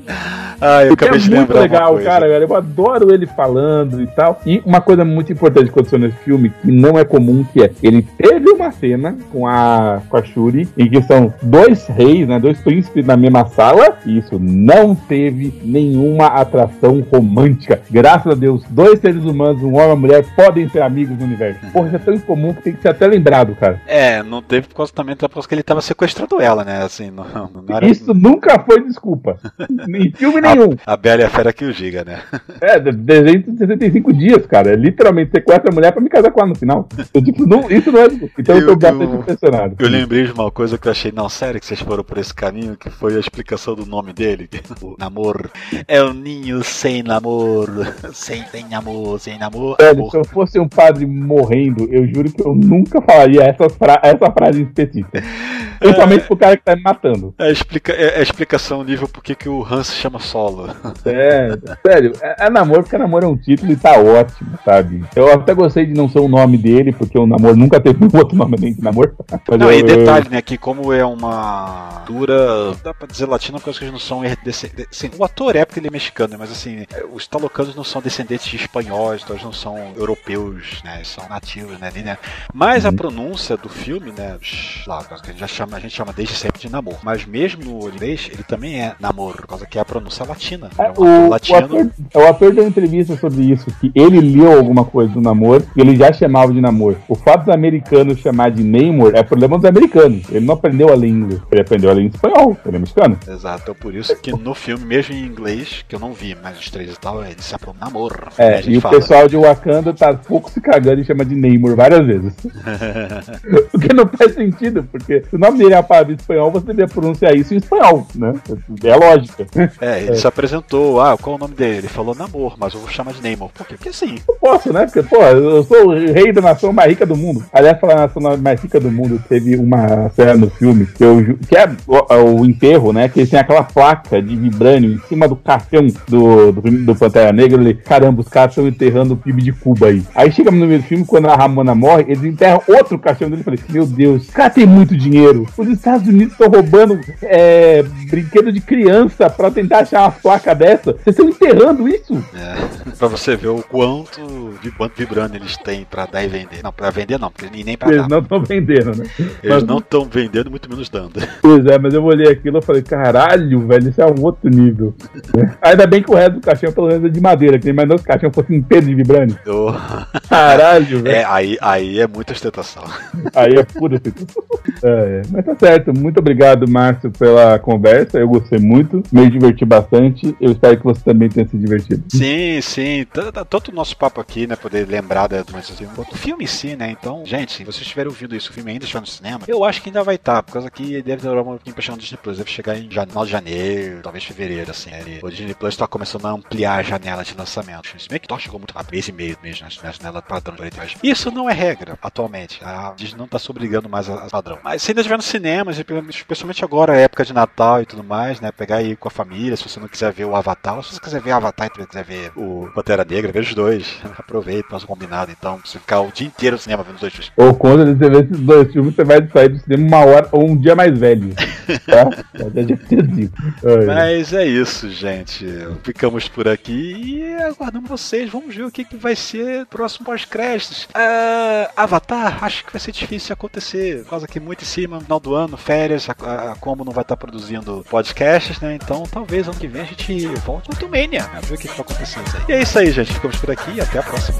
Speaker 2: Ah, eu
Speaker 3: Porque é
Speaker 2: acabei de
Speaker 3: muito
Speaker 2: lembrar.
Speaker 3: legal,
Speaker 2: coisa.
Speaker 3: cara, Eu adoro ele falando e tal. E uma coisa muito importante que aconteceu nesse filme, que não é comum, que é ele teve uma cena com a, com a Shuri, em que são dois reis, né? Dois príncipes na mesma sala, e isso não teve nenhuma atração romântica. Graças a Deus, dois seres humanos, um homem e uma mulher, podem ser amigos no universo. Porra, isso é tão incomum que tem que ser até lembrado, cara.
Speaker 2: É, não teve por causa também por causa que ele tava sequestrando ela, né? Assim, não, não era.
Speaker 3: Isso nunca foi desculpa. em filme nenhum.
Speaker 2: A Bela e a Fera que o giga, né?
Speaker 3: É, de- 365 dias, cara. É Literalmente sequestra a mulher pra me casar com ela no final. Eu, tipo, não- isso não é. Então eu,
Speaker 2: Eu-
Speaker 3: tô bastante
Speaker 2: eu-
Speaker 3: impressionado.
Speaker 2: Eu lembrei de uma coisa que eu achei, não, sério que vocês foram por esse caminho, que foi a explicação do nome dele. O namoro. É o ninho sem namoro. Sem, sem amor, sem namor.
Speaker 3: Sério, se eu fosse um padre morrendo, eu juro que eu nunca falaria essa, fra- essa frase específica. Principalmente pro cara que tá me matando.
Speaker 2: É explica, é a explicação nível por que o Han se chama solo.
Speaker 3: É, sério, é, é namoro porque namoro é um título e tá ótimo, sabe? Eu até gostei de não ser o nome dele, porque o namoro nunca teve um outro nome além de namoro. Mas
Speaker 2: Não,
Speaker 3: eu-
Speaker 2: e detalhe, né, que como é uma dura, dá pra dizer latina, porque eles não são descendentes. Assim, o ator é porque ele é mexicano, mas assim, é, os talocanos não são descendentes de espanhóis, então eles não são europeus, né, são nativos, né, ali, né. Mas a pronúncia do filme, né, lá, que a gente já chama, a gente chama desde sempre de namoro. Mas mesmo no inglês, ele também é namoro, por causa que é a pronúncia latina.
Speaker 3: É,
Speaker 2: É um ator
Speaker 3: o, o,
Speaker 2: latino.
Speaker 3: ator, o ator deu entrevista sobre isso, que ele leu alguma coisa do namoro e ele já chamava de namoro. O fato dos americanos chamar de Namor é problema dos americanos. Ele não aprendeu a inglês, ele aprendeu a ler em espanhol, ele é mexicano.
Speaker 2: Exato, então por isso que no filme, mesmo em inglês, que eu não vi, mas os três e tal, ele se apelou namoro.
Speaker 3: É, e o
Speaker 2: fala.
Speaker 3: pessoal de Wakanda tá pouco se cagando e chama de Namor várias vezes. o que não faz sentido, porque o nome dele é a palavra em espanhol, você deveria pronunciar isso em espanhol, né? É lógica.
Speaker 2: É, ele se apresentou, ah, qual é o nome dele? Ele falou Namor, mas eu vou chamar de Namor. Por quê? Porque sim.
Speaker 3: Eu posso, né? Porque, pô, eu sou o rei da nação mais rica do mundo. Aliás, falar nação mais rica do mundo, teve uma cena no filme que, eu, que é o, o enterro, né? Que eles têm aquela placa de vibrânio em cima do caixão do, do, do Pantera Negra. Ele, caramba, os caras estão enterrando o PIB de Cuba aí. Aí chega no meio do filme, quando a Ramona morre, eles enterram outro caixão dele. Eu falei, meu Deus, esse cara tem muito dinheiro. Os Estados Unidos estão roubando é, brinquedo de criança pra tentar achar uma placa dessa. Vocês estão enterrando isso?
Speaker 2: É, pra você ver o quanto de quanto vibrando eles têm pra dar e vender. Não, pra vender não, porque nem pra
Speaker 3: Eles
Speaker 2: dar.
Speaker 3: não estão vendendo, né?
Speaker 2: Eles
Speaker 3: Mas-
Speaker 2: não estão vendendo, muito menos dando.
Speaker 3: Pois é, mas eu olhei aquilo e falei, caralho, velho, isso é um outro nível. Ainda bem que o resto do caixão pelo menos é de madeira, que nem mais não que o caixão fosse inteiro de vibrante.
Speaker 2: Eu-
Speaker 3: Caralho, velho.
Speaker 2: É, aí, aí é muita ostentação.
Speaker 3: Aí é pura situação. É, é. Mas tá certo. Muito obrigado, Márcio, pela conversa. Eu gostei muito. Me diverti bastante. Eu espero que você também tenha se divertido.
Speaker 2: Sim, sim. Tanto o nosso papo aqui, né? Poder lembrar da do assim, quanto o filme em si, né? Então, gente, se vocês estiverem ouvindo isso, o filme ainda estiver no cinema, eu acho que ainda vai estar, por causa que deve demorar um pouquinho pra chegar no Disney Plus. Deve chegar em final de janeiro, talvez fevereiro, assim. O Disney Plus tá começando a ampliar a janela de lançamento. Se bem que Thor chegou muito rápido, mês e meio mesmo, né? na janela padrão de. Isso não é regra, atualmente. A Disney não tá se obrigando mais a, a padrão. Mas se ainda estiver nos cinemas, especialmente agora, época de Natal e tudo mais, né? Pegar aí com a família, se você não quiser ver o Avatar, ou se você quiser ver o Avatar e quiser ver o Pantera Negra, veja os dois. Aproveita, nosso combinado. Então, você ficar o dia inteiro no cinema vendo os dois filmes.
Speaker 3: Ou quando você ver esses dois filmes, você vai sair do cinema uma hora ou um dia mais velho. Tá? Digo. É,
Speaker 2: Mas é isso, gente. Ficamos por aqui e aguardamos vocês. Vamos ver o que, que vai ser próximo pós-créditos. Ah, Avatar, acho que vai ser difícil acontecer. Por causa que muito em cima, final do ano, férias, a, a Como não vai estar produzindo podcasts, né? Então talvez ano que vem a gente volte no Mania, né? Ver o que, que acontecer. aí. E é isso aí, gente. Ficamos por aqui e até a próxima.